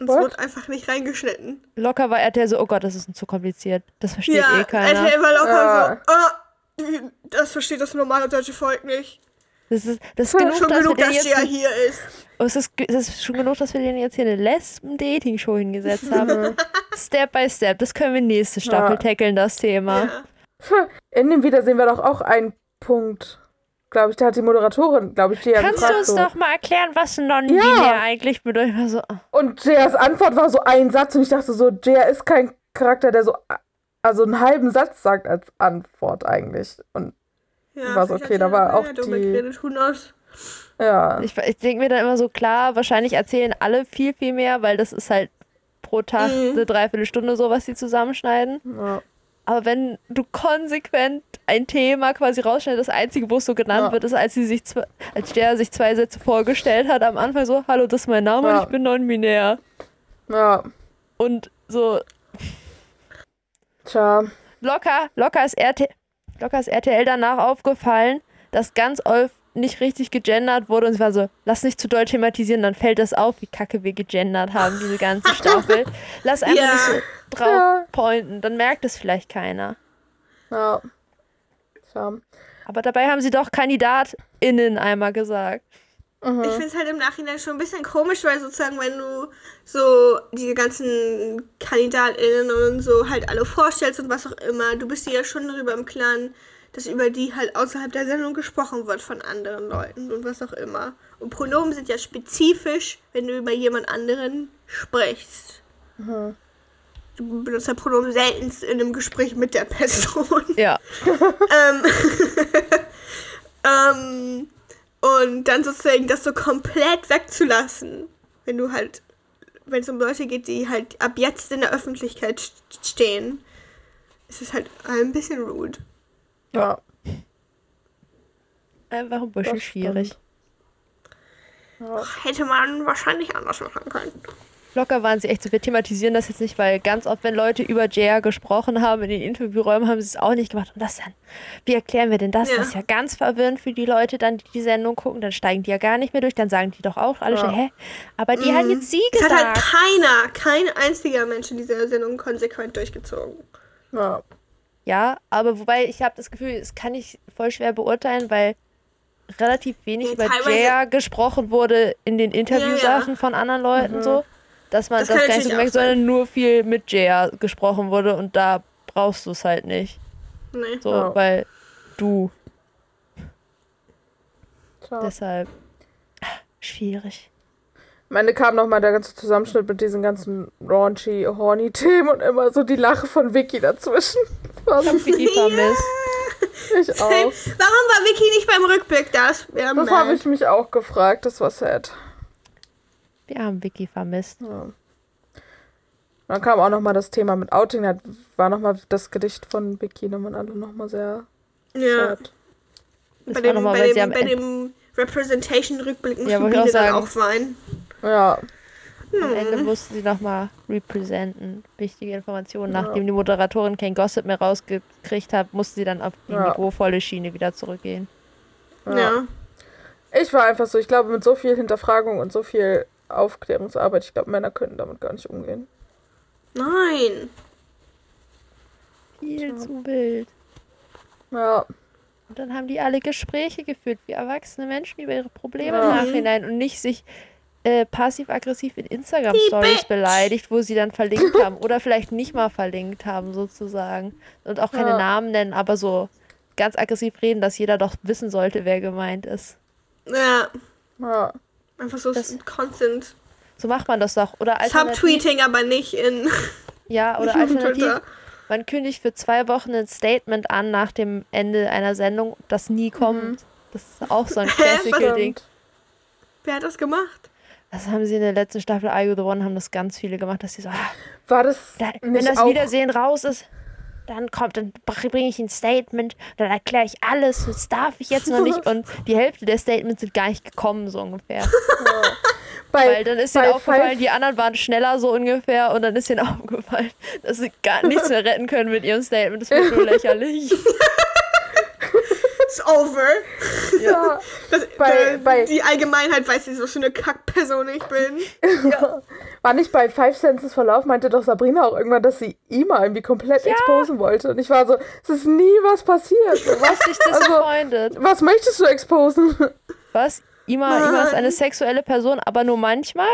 Und es wurde einfach nicht reingeschnitten. Locker war RTL so, oh Gott, das ist zu kompliziert. Das versteht Ja, eh keiner. RTL war locker Ja. so, wie- das versteht das normale deutsche Volk nicht. Das ist, das ist genug, Schon dass genug, dass Jia hier ist. oh, es ist, es ist schon genug, dass wir denen jetzt hier eine Lesben-Dating-Show hingesetzt haben. <laughs> step by Step. Das können wir nächste Staffel Ja. tackeln, das Thema. Ja. In dem Video sehen wir doch auch einen Punkt. Glaube ich, da hat die Moderatorin, glaube ich, Jaya Kannst du uns so. doch mal erklären, was non-binär Ja. eigentlich bedeutet? Ich war so, oh. Und Jayas Antwort war so ein Satz und ich dachte so, Jaya ist kein Charakter, der so also einen halben Satz sagt als Antwort eigentlich. Und Ja, War's vielleicht okay, da war auch die- Geredet, ja. ich, ich denke mir dann immer so, klar, wahrscheinlich erzählen alle viel, viel mehr, weil das ist halt pro Tag Mhm. eine Dreiviertelstunde so, was sie zusammenschneiden. ja. Aber wenn du konsequent ein Thema quasi rausschneidest, das einzige, wo es so genannt Ja. wird, ist, als sie sich zwe- als der sich zwei Sätze vorgestellt hat, am Anfang so, hallo, das ist mein Name und Ja. ich bin non-binär. Ja. Und so, Tja. Locker, locker ist, RT, locker ist RTL danach aufgefallen, dass ganz oft nicht richtig gegendert wurde und es war so, lass nicht zu doll thematisieren, dann fällt das auf, wie kacke wir gegendert haben, diese ganze Staffel. <laughs> Lass einfach Ja. nicht so drauf Ja. pointen, dann merkt es vielleicht keiner. Ja. Tja. Aber dabei haben sie doch KandidatInnen einmal gesagt. Ich finde es halt im Nachhinein schon ein bisschen komisch, weil sozusagen, wenn du so diese ganzen KandidatInnen und so halt alle vorstellst und was auch immer, du bist dir ja schon darüber im Klaren, dass über die halt außerhalb der Sendung gesprochen wird von anderen Leuten und was auch immer. Und Pronomen sind ja spezifisch, wenn du über jemand anderen sprichst. Du benutzt ja Pronomen selten in einem Gespräch mit der Person. Ja. <laughs> Ähm, <laughs> ähm, und dann sozusagen das so komplett wegzulassen, wenn du halt, wenn es um Leute geht, die halt ab jetzt in der Öffentlichkeit st- stehen, ist es halt ein bisschen rude. Ja. Einfach ein bisschen Das schwierig. Ja. Hätte man wahrscheinlich anders machen können. Locker waren sie echt so. Wir thematisieren das jetzt nicht, weil ganz oft, wenn Leute über JR gesprochen haben in den Interviewräumen, haben sie es auch nicht gemacht. Und das dann, wie erklären wir denn das? Ja. Das ist ja ganz verwirrend für die Leute dann, die die Sendung gucken. Dann steigen die ja gar nicht mehr durch. Dann sagen die doch auch alle Ja. schon, hä? Aber die hat jetzt sie Es hat halt gesagt. keiner, kein einziger Mensch in dieser Sendung konsequent durchgezogen. Ja. Ja, aber wobei ich habe das Gefühl, es kann ich voll schwer beurteilen, weil relativ wenig Ja, über JR gesprochen wurde in den Interviewsachen Ja, ja. von anderen Leuten so. Dass man Das das, gar nicht so sein. sondern nur viel mit JR gesprochen wurde und da brauchst du es halt nicht. Nee. So, Ja. weil du Tja. deshalb schwierig. Am Ende kam nochmal der ganze Zusammenschnitt mit diesen ganzen raunchy, horny Themen und immer so die Lache von Vicky dazwischen. Das so, Vicky vermisst. ich <laughs> auch. Warum war Vicky nicht beim Rückblick da? Das, wäre Das habe ich mich auch gefragt. Das war sad. Wir haben Vicky vermisst. Ja. Dann kam auch nochmal das Thema mit Outing. Da war nochmal das Gedicht von Vicky nochmal alle nochmal sehr Ja. sad. Bei dem, bei dem, bei dem Representation-Rückblick muss Ja, ja, ich Biene dann sagen. auch weinen. Ja, Am Ende mussten sie nochmal representen. Wichtige Informationen. Ja. Nachdem die Moderatorin kein Gossip mehr rausgekriegt hat, musste sie dann auf die Ja. niveauvolle Schiene wieder zurückgehen. ja. Ja. Ich war einfach so, ich glaube, mit so viel Hinterfragung und so viel Aufklärungsarbeit, ich glaube, Männer können damit gar nicht umgehen. Nein. Viel zu wild. Ja, Und dann haben die alle Gespräche geführt, wie erwachsene Menschen über ihre Probleme Ja. im Nachhinein und nicht sich äh, passiv-aggressiv in Instagram-Stories beleidigt, wo sie dann verlinkt haben oder vielleicht nicht mal verlinkt haben, sozusagen. Und auch keine Ja. Namen nennen, aber so ganz aggressiv reden, dass jeder doch wissen sollte, wer gemeint ist. Ja. ja. Einfach so Das- Constant. So macht man das doch. Oder Subtweeting, aber nicht in. <laughs> Ja, oder <laughs> alternativ, Twitter. man kündigt für zwei Wochen ein Statement an nach dem Ende einer Sendung, das nie kommt. Das ist auch so ein. <laughs> Stimmt. Wer hat das gemacht? Das haben sie in der letzten Staffel I You The One, haben das ganz viele gemacht, dass sie so, ah, War das da, wenn das Wiedersehen raus ist, dann kommt, dann bringe ich ein Statement, dann erkläre ich alles, das darf ich jetzt noch nicht. <laughs> Und die Hälfte der Statements sind gar nicht gekommen, so ungefähr. <laughs> bei, Weil dann ist ihnen aufgefallen, Five- die anderen waren schneller, so ungefähr, und dann ist ihnen <laughs> aufgefallen, dass sie gar nichts mehr retten können mit ihrem Statement. Das wird nur lächerlich. It's over. ja, <laughs> Das, Bei- äh, bei- die Allgemeinheit weiß nicht, was für eine Kackperson ich bin. <laughs> war nicht bei Five Senses Verlauf, meinte doch Sabrina auch irgendwann, dass sie Ima irgendwie komplett exposen wollte. Und ich war so, es ist nie was passiert. So, Was, Richtig disappointed. was möchtest du exposen? Was? Ima, Ima ist eine sexuelle Person, aber nur manchmal?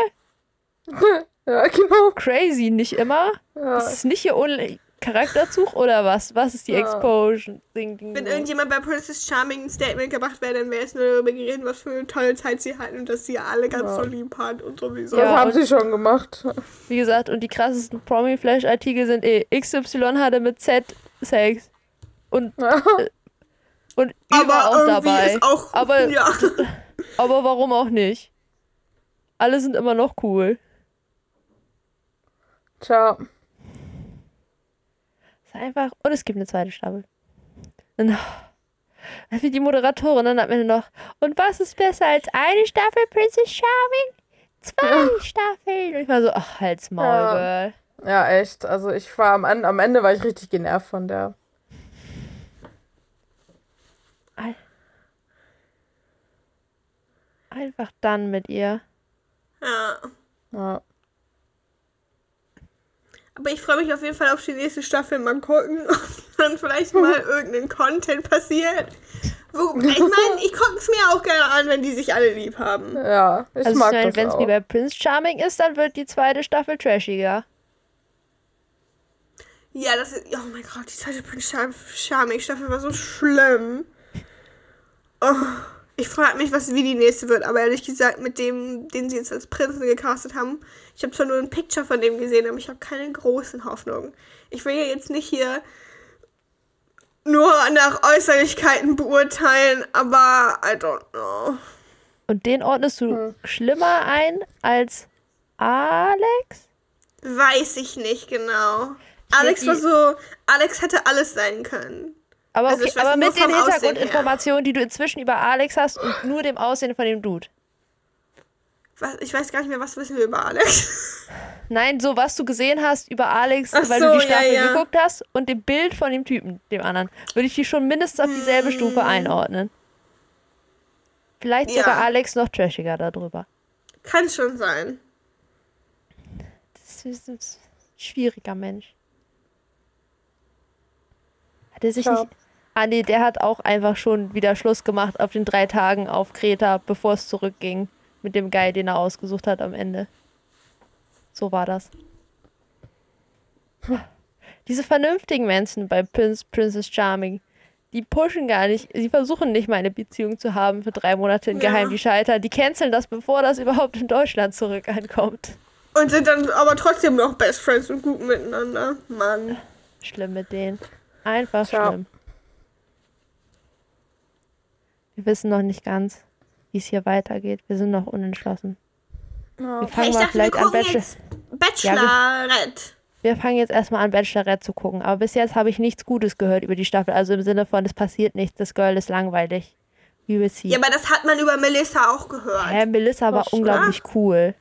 <laughs> ja, genau. Crazy, nicht immer? Ja. Ist es nicht hier ohne Charakterzug oder was? Was ist die Ja. Exposure? Ding, ding, Wenn irgendjemand bei Princess Charming ein Statement gemacht wäre, dann wäre es nur darüber geredet, was für eine tolle Zeit sie hatten und dass sie alle ganz Ja. so lieb hat und sowieso. Das Ja, haben und- sie schon gemacht. Wie gesagt, und die krassesten Promi-Flash-Artikel sind eh, XY hatte mit Z Sex. Und, <laughs> und Ü war auch irgendwie dabei. ist auch. Aber- ja. <laughs> Aber warum auch nicht? Alle sind immer noch cool. Tja. Einfach. Und es gibt eine zweite Staffel. Und, dann <laughs> wie die Moderatorin dann am Ende noch. Und was ist besser als eine Staffel Princess Charming? Zwei Staffeln. Und ich war so, ach, halt's Maul, Ja. Girl. Ja, echt. Also ich war am, An- am Ende war ich richtig genervt von der. Ein- Einfach dann mit ihr. Ja. Ja. Aber ich freue mich auf jeden Fall auf die nächste Staffel. Mal gucken, <laughs> ob dann vielleicht mal <laughs> irgendein Content passiert. Wo, ich meine, ich gucke es mir auch gerne an, wenn die sich alle lieb haben. Ja, ich Also mag wenn das es auch. wie bei Prince Charming ist, dann wird die zweite Staffel trashiger. Ja, das ist. Oh mein Gott, die zweite Prince Char- Charming Staffel war so schlimm. Oh, ich frage mich, was wie die nächste wird, aber ehrlich gesagt, mit dem, den sie jetzt als Prinzen gecastet haben, ich habe zwar nur ein Picture von dem gesehen, aber ich habe keine großen Hoffnungen. Ich will ja jetzt nicht hier nur nach Äußerlichkeiten beurteilen, aber I don't know. Und den ordnest du Hm. schlimmer ein als Alex? Weiß ich nicht genau. Ich Alex war so, Alex hätte alles sein können. Aber, Also okay, weiß aber mit den. Hintergrundinformationen, die du inzwischen über Alex hast und nur dem Aussehen von dem Dude. Ich weiß gar nicht mehr, was wissen wir über Alex. <laughs> Nein, so was du gesehen hast über Alex, Ach weil so, du die ja, Staffel ja. geguckt hast und dem Bild von dem Typen, dem anderen, würde ich die schon mindestens auf dieselbe Stufe einordnen. Vielleicht Ja. sogar Alex noch trashiger darüber. Kann schon sein. Das ist ein schwieriger Mensch. Hat er sich Ja. nicht. Ah, nee, der hat auch einfach schon wieder Schluss gemacht auf den drei Tagen auf Kreta, bevor es zurückging. Mit dem Guy, den er ausgesucht hat am Ende. So war das. Diese vernünftigen Menschen bei Prince, Princess Charming, die pushen gar nicht, sie versuchen nicht mal eine Beziehung zu haben für drei Monate in Ja. Geheim, die scheitern. Die canceln das, bevor das überhaupt in Deutschland zurück ankommt. Und sind dann aber trotzdem noch Best Friends und gut miteinander. Mann. Schlimm mit denen. Einfach Tja. schlimm. Wir wissen noch nicht ganz, wie es hier weitergeht. Wir sind noch unentschlossen. Ja. Wir fangen ich mal dachte, wir vielleicht an Bachelor. jetzt Bachelorette. Wir fangen jetzt erstmal an, Bachelorette zu gucken. Aber bis jetzt habe ich nichts Gutes gehört über die Staffel. Also im Sinne von, es passiert nichts, das Girl ist langweilig. Wie will sie? Ja, aber das hat man über Melissa auch gehört. Hä, Melissa war Ach, unglaublich cool.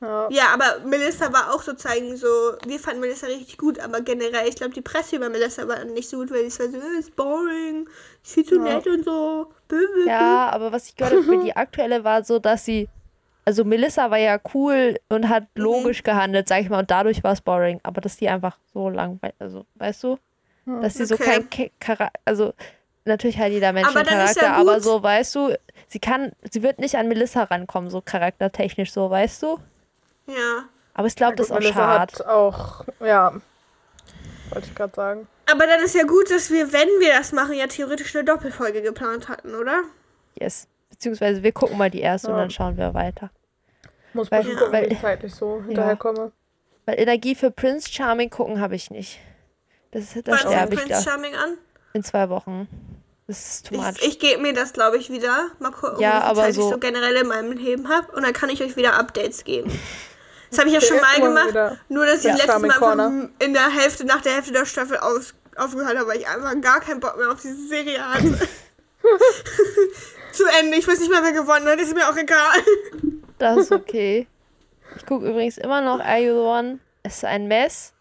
Ja. Ja, aber Melissa war auch sozusagen so, wir fanden Melissa richtig gut, aber generell, ich glaube, die Presse über Melissa war nicht so gut, weil es war so, äh, ist boring, ist viel zu Ja. nett und so. Ja, aber was ich gehört habe über die aktuelle war so, dass sie. Also Melissa war ja cool und hat Mhm. logisch gehandelt, sag ich mal, und dadurch war es boring. Aber dass die einfach so langweilig, also weißt du, dass sie so Okay. kein Charakter, also natürlich hat jeder Mensch Aber einen Charakter, ja aber so, weißt du, sie kann, sie wird nicht an Melissa rankommen, so charaktertechnisch, so, weißt du. Ja. Aber ich glaube, das ist auch Melissa schade. hat auch, ja, wollte ich gerade sagen. Aber dann ist ja gut, dass wir, wenn wir das machen, ja theoretisch eine Doppelfolge geplant hatten, oder? Yes. Beziehungsweise wir gucken mal die erste und Ja. dann schauen wir weiter. Muss Weil- gucken, weil- wie ich zeitlich so <laughs> hinterherkomme. Weil Energie für Prince Charming gucken habe ich nicht. Das, da Wann fängt sterbe ich Prince da. Charming an? In zwei Wochen. Das ist too much. Ich, ich gebe mir das, glaube ich, wieder. Mal gucken, Ja, wie viel aber Zeit so- ich so generell in meinem Leben habe. Und dann kann ich euch wieder Updates geben. <laughs> Das habe ich ja schon mal gemacht. wieder. Nur, dass ich Ja, letztes Mal Corner. in der Hälfte, nach der Hälfte der Staffel aus, aufgehört habe, weil ich einfach gar keinen Bock mehr auf diese Serie hatte. <laughs> Zu Ende. Ich weiß nicht mehr, wer gewonnen hat. Ist mir auch egal. Das ist okay. Ich gucke übrigens immer noch Are You the One? Es ist ein Mess.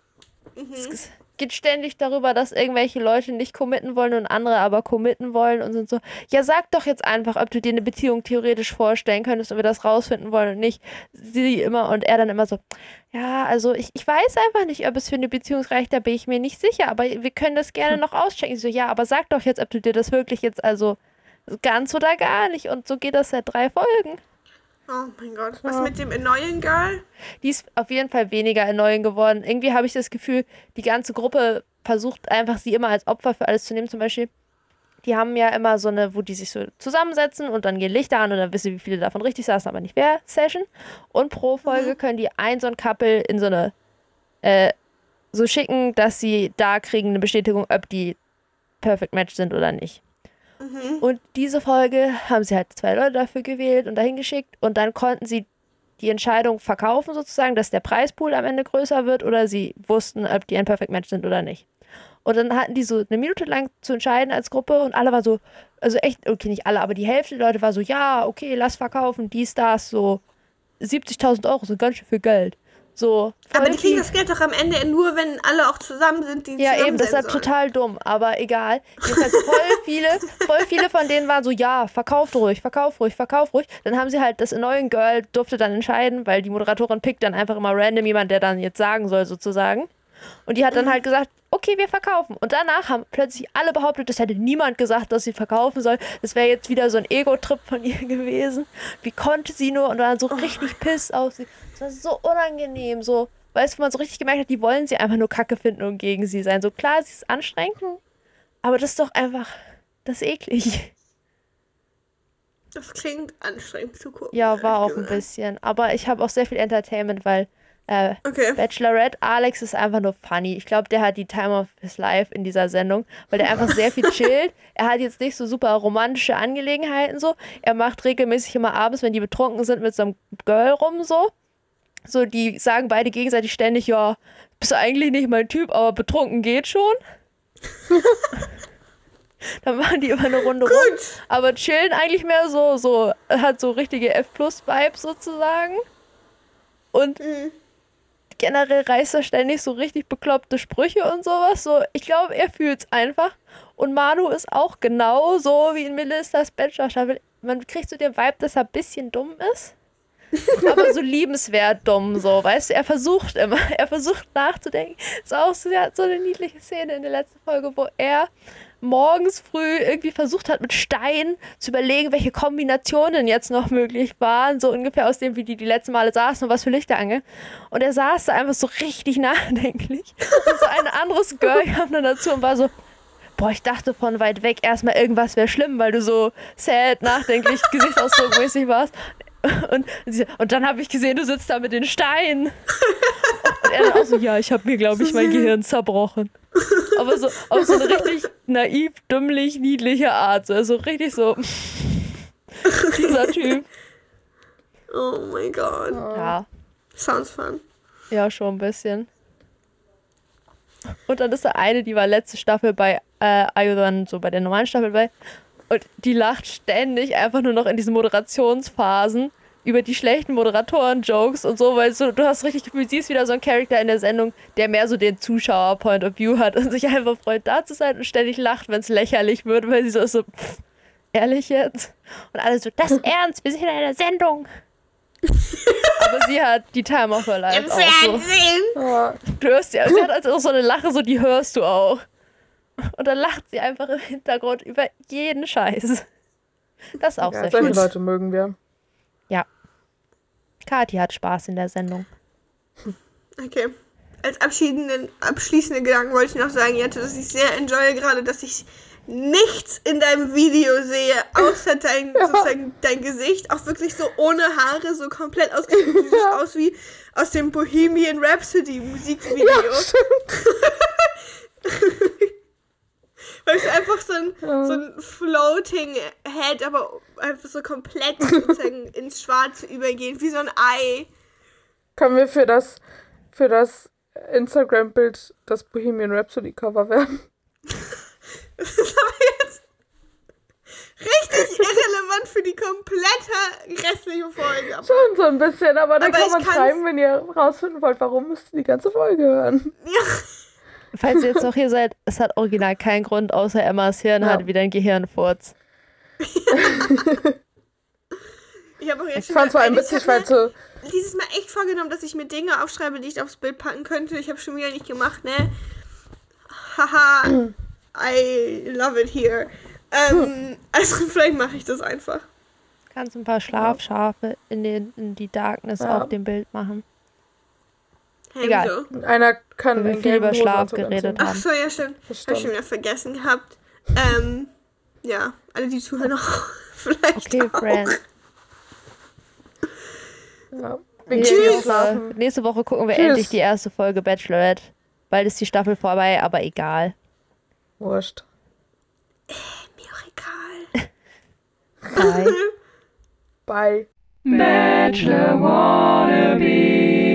Mhm. Es geht ständig darüber, dass irgendwelche Leute nicht committen wollen und andere aber committen wollen und sind so, ja, sag doch jetzt einfach, ob du dir eine Beziehung theoretisch vorstellen könntest und wir das rausfinden wollen und nicht. Sie immer und er dann immer so, ja, also ich, ich weiß einfach nicht, ob es für eine Beziehung reicht, da bin ich mir nicht sicher, aber wir können das gerne noch auschecken. Ich so, ja, aber sag doch jetzt, ob du dir das wirklich jetzt also ganz oder gar nicht. Und so geht das seit drei Folgen. Oh mein Gott. Was Ja. mit dem Annoying Girl? Die ist auf jeden Fall weniger erneuend geworden. Irgendwie habe ich das Gefühl, die ganze Gruppe versucht einfach, sie immer als Opfer für alles zu nehmen. Zum Beispiel, die haben ja immer so eine, wo die sich so zusammensetzen und dann gehen Lichter an und dann wissen, wie viele davon richtig saßen, aber nicht wer, Session. Und pro Folge können die ein so ein Couple in so eine, äh, so schicken, dass sie da kriegen eine Bestätigung, ob die Perfect Match sind oder nicht. Und diese Folge haben sie halt zwei Leute dafür gewählt und dahin geschickt und dann konnten sie die Entscheidung verkaufen sozusagen, dass der Preispool am Ende größer wird oder sie wussten, ob die ein Perfect Match sind oder nicht. Und dann hatten die so eine Minute lang zu entscheiden als Gruppe und alle war so, also echt, okay, nicht alle, aber die Hälfte der Leute war so, ja, okay, lass verkaufen, dies, das, so 70.000 Euro, so ganz schön viel Geld. So. Aber die kriegen das Geld doch am Ende nur, wenn alle auch zusammen sind, die Ja, eben, sein deshalb sollen. total dumm, aber egal. Jedenfalls voll <laughs> viele, voll viele von denen waren so, ja, verkauft ruhig, verkauf ruhig, verkauf ruhig. Dann haben sie halt, das neue Girl durfte dann entscheiden, weil die Moderatorin pickt dann einfach immer random jemand, der dann jetzt sagen soll, sozusagen. Und die hat dann halt gesagt, okay, wir verkaufen. Und danach haben plötzlich alle behauptet, das hätte niemand gesagt, dass sie verkaufen soll. Das wäre jetzt wieder so ein Ego-Trip von ihr <laughs> gewesen. Wie konnte sie nur? Und dann so richtig piss auf sie. Das war so unangenehm, so. Weißt du, wo man so richtig gemerkt hat, die wollen sie einfach nur Kacke finden und gegen sie sein. So klar, sie ist anstrengend, aber das ist doch einfach, das ist eklig. Das klingt anstrengend zu gucken. Ja, war <laughs> auch ein bisschen. Aber ich habe auch sehr viel Entertainment, weil äh, Okay. Bachelorette Alex ist einfach nur funny. Ich glaube, der hat die Time of his life in dieser Sendung, weil der einfach sehr viel <laughs> chillt. Er hat jetzt nicht so super romantische Angelegenheiten so. Er macht regelmäßig immer abends, wenn die betrunken sind, mit so einem Girl rum so. So, die sagen beide gegenseitig ständig, ja, bist du eigentlich nicht mein Typ, aber betrunken geht schon. <laughs> Dann machen die immer eine Runde rum. Gut. Aber chillen eigentlich mehr so, so, hat so richtige F-Plus-Vibes sozusagen. Und Mhm. Generell reißt er ständig so richtig bekloppte Sprüche und sowas. So, ich glaube, er fühlt's einfach. Und Manu ist auch genau so wie in Melissas Bachelor-Staffel. Man kriegt so den Vibe, dass er ein bisschen dumm ist. aber so liebenswert dumm, so, weißt du, er versucht immer, <laughs> er versucht nachzudenken. Ist auch so, er hat so eine niedliche Szene in der letzten Folge, wo er morgens früh irgendwie versucht hat, mit Stein zu überlegen, welche Kombinationen jetzt noch möglich waren, so ungefähr aus dem, wie die die letzten Male saßen und was für Lichter ange. Und er saß da einfach so richtig <laughs> nachdenklich. Und so ein anderes Girl kam dann dazu und war so, boah, ich dachte von weit weg erstmal irgendwas wäre schlimm, weil du so sad, nachdenklich, <laughs> gesichtsausdruckmäßig warst. Und, sie, und dann habe ich gesehen, du sitzt da mit den Steinen. Und er dann auch so, ja, ich habe mir, glaube ich, mein Gehirn zerbrochen. Aber so auf so eine richtig naiv, dümmlich, niedliche Art. So, also richtig so, <laughs> dieser Typ. Oh mein Gott. Ja, Sounds fun. ja, schon ein bisschen. Und dann ist da eine, die war letzte Staffel bei äh, Ayo dann so bei der normalen Staffel bei. Und die lacht ständig einfach nur noch in diesen Moderationsphasen über die schlechten Moderatoren-Jokes und so, weil so, du hast richtig Gefühl, sie ist wieder so ein Charakter in der Sendung, der mehr so den Zuschauer-Point of View hat und sich einfach freut, da zu sein und ständig lacht, wenn es lächerlich wird, weil sie so ist so, pff, ehrlich jetzt? Und alle so, das ist <laughs> ernst, wir sind in einer Sendung. <laughs> Aber sie hat die Time of her Life Im auch so. Fernsehen. Ja. Du hörst ja, sie hat also auch so eine Lache, so die hörst du auch. Und dann lacht sie einfach im Hintergrund über jeden Scheiß. Das ist auch Ja, sehr solche schön. Leute mögen wir. Kathi hat Spaß in der Sendung. Okay. Als abschließenden Gedanken wollte ich noch sagen, Jette, dass ich sehr enjoye gerade, dass ich nichts in deinem Video sehe, außer <laughs> dein, sozusagen dein Gesicht. Auch wirklich so ohne Haare, so komplett ausgeschnitten. Siehst <laughs> aus wie aus dem Bohemian Rhapsody Musikvideo. <laughs> Weil es einfach so ein, so ein Floating Head, aber einfach so komplett sozusagen <laughs> ins Schwarze übergehen, wie so ein Ei. Können wir für das, für das Instagram-Bild das Bohemian Rhapsody Cover werden? <laughs> Das ist aber jetzt richtig <laughs> irrelevant für die komplette restliche Folge. Aber, Schon so ein bisschen, aber dann Aber kann man schreiben, wenn ihr rausfinden wollt, warum müsst ihr die ganze Folge hören. ja, Falls ihr jetzt noch hier seid, es hat original keinen Grund, außer Emmas Hirn Ja. hat wieder ein Gehirnfurz. ich habe auch jetzt Ich schon fand es vor allem ich witzig, weil so, dieses Mal echt vorgenommen, dass ich mir Dinge aufschreibe, die ich aufs Bild packen könnte. Ich habe schon wieder nicht gemacht, ne? Haha, I love it here. Ähm, <laughs> also vielleicht mache ich das einfach. Kannst ein paar Schlafschafe in, den, in die Darkness Ja. auf dem Bild machen. Egal. wieso? einer kann Weil wir viel über Schlaf geredet anziehen. Ach so, ja, stimmt. Das Habe ich schon stimmt. wieder vergessen gehabt. Ähm, ja, alle, die zuhören auch. <laughs> Vielleicht Okay, auch. Friends. Ja. Wir Nächste Woche, nächste Woche gucken wir Tschüss. endlich die erste Folge Bachelorette. Bald ist die Staffel vorbei, aber egal. Wurscht. Mir auch egal. Bye. <laughs> Bye. Bachelor wannabe.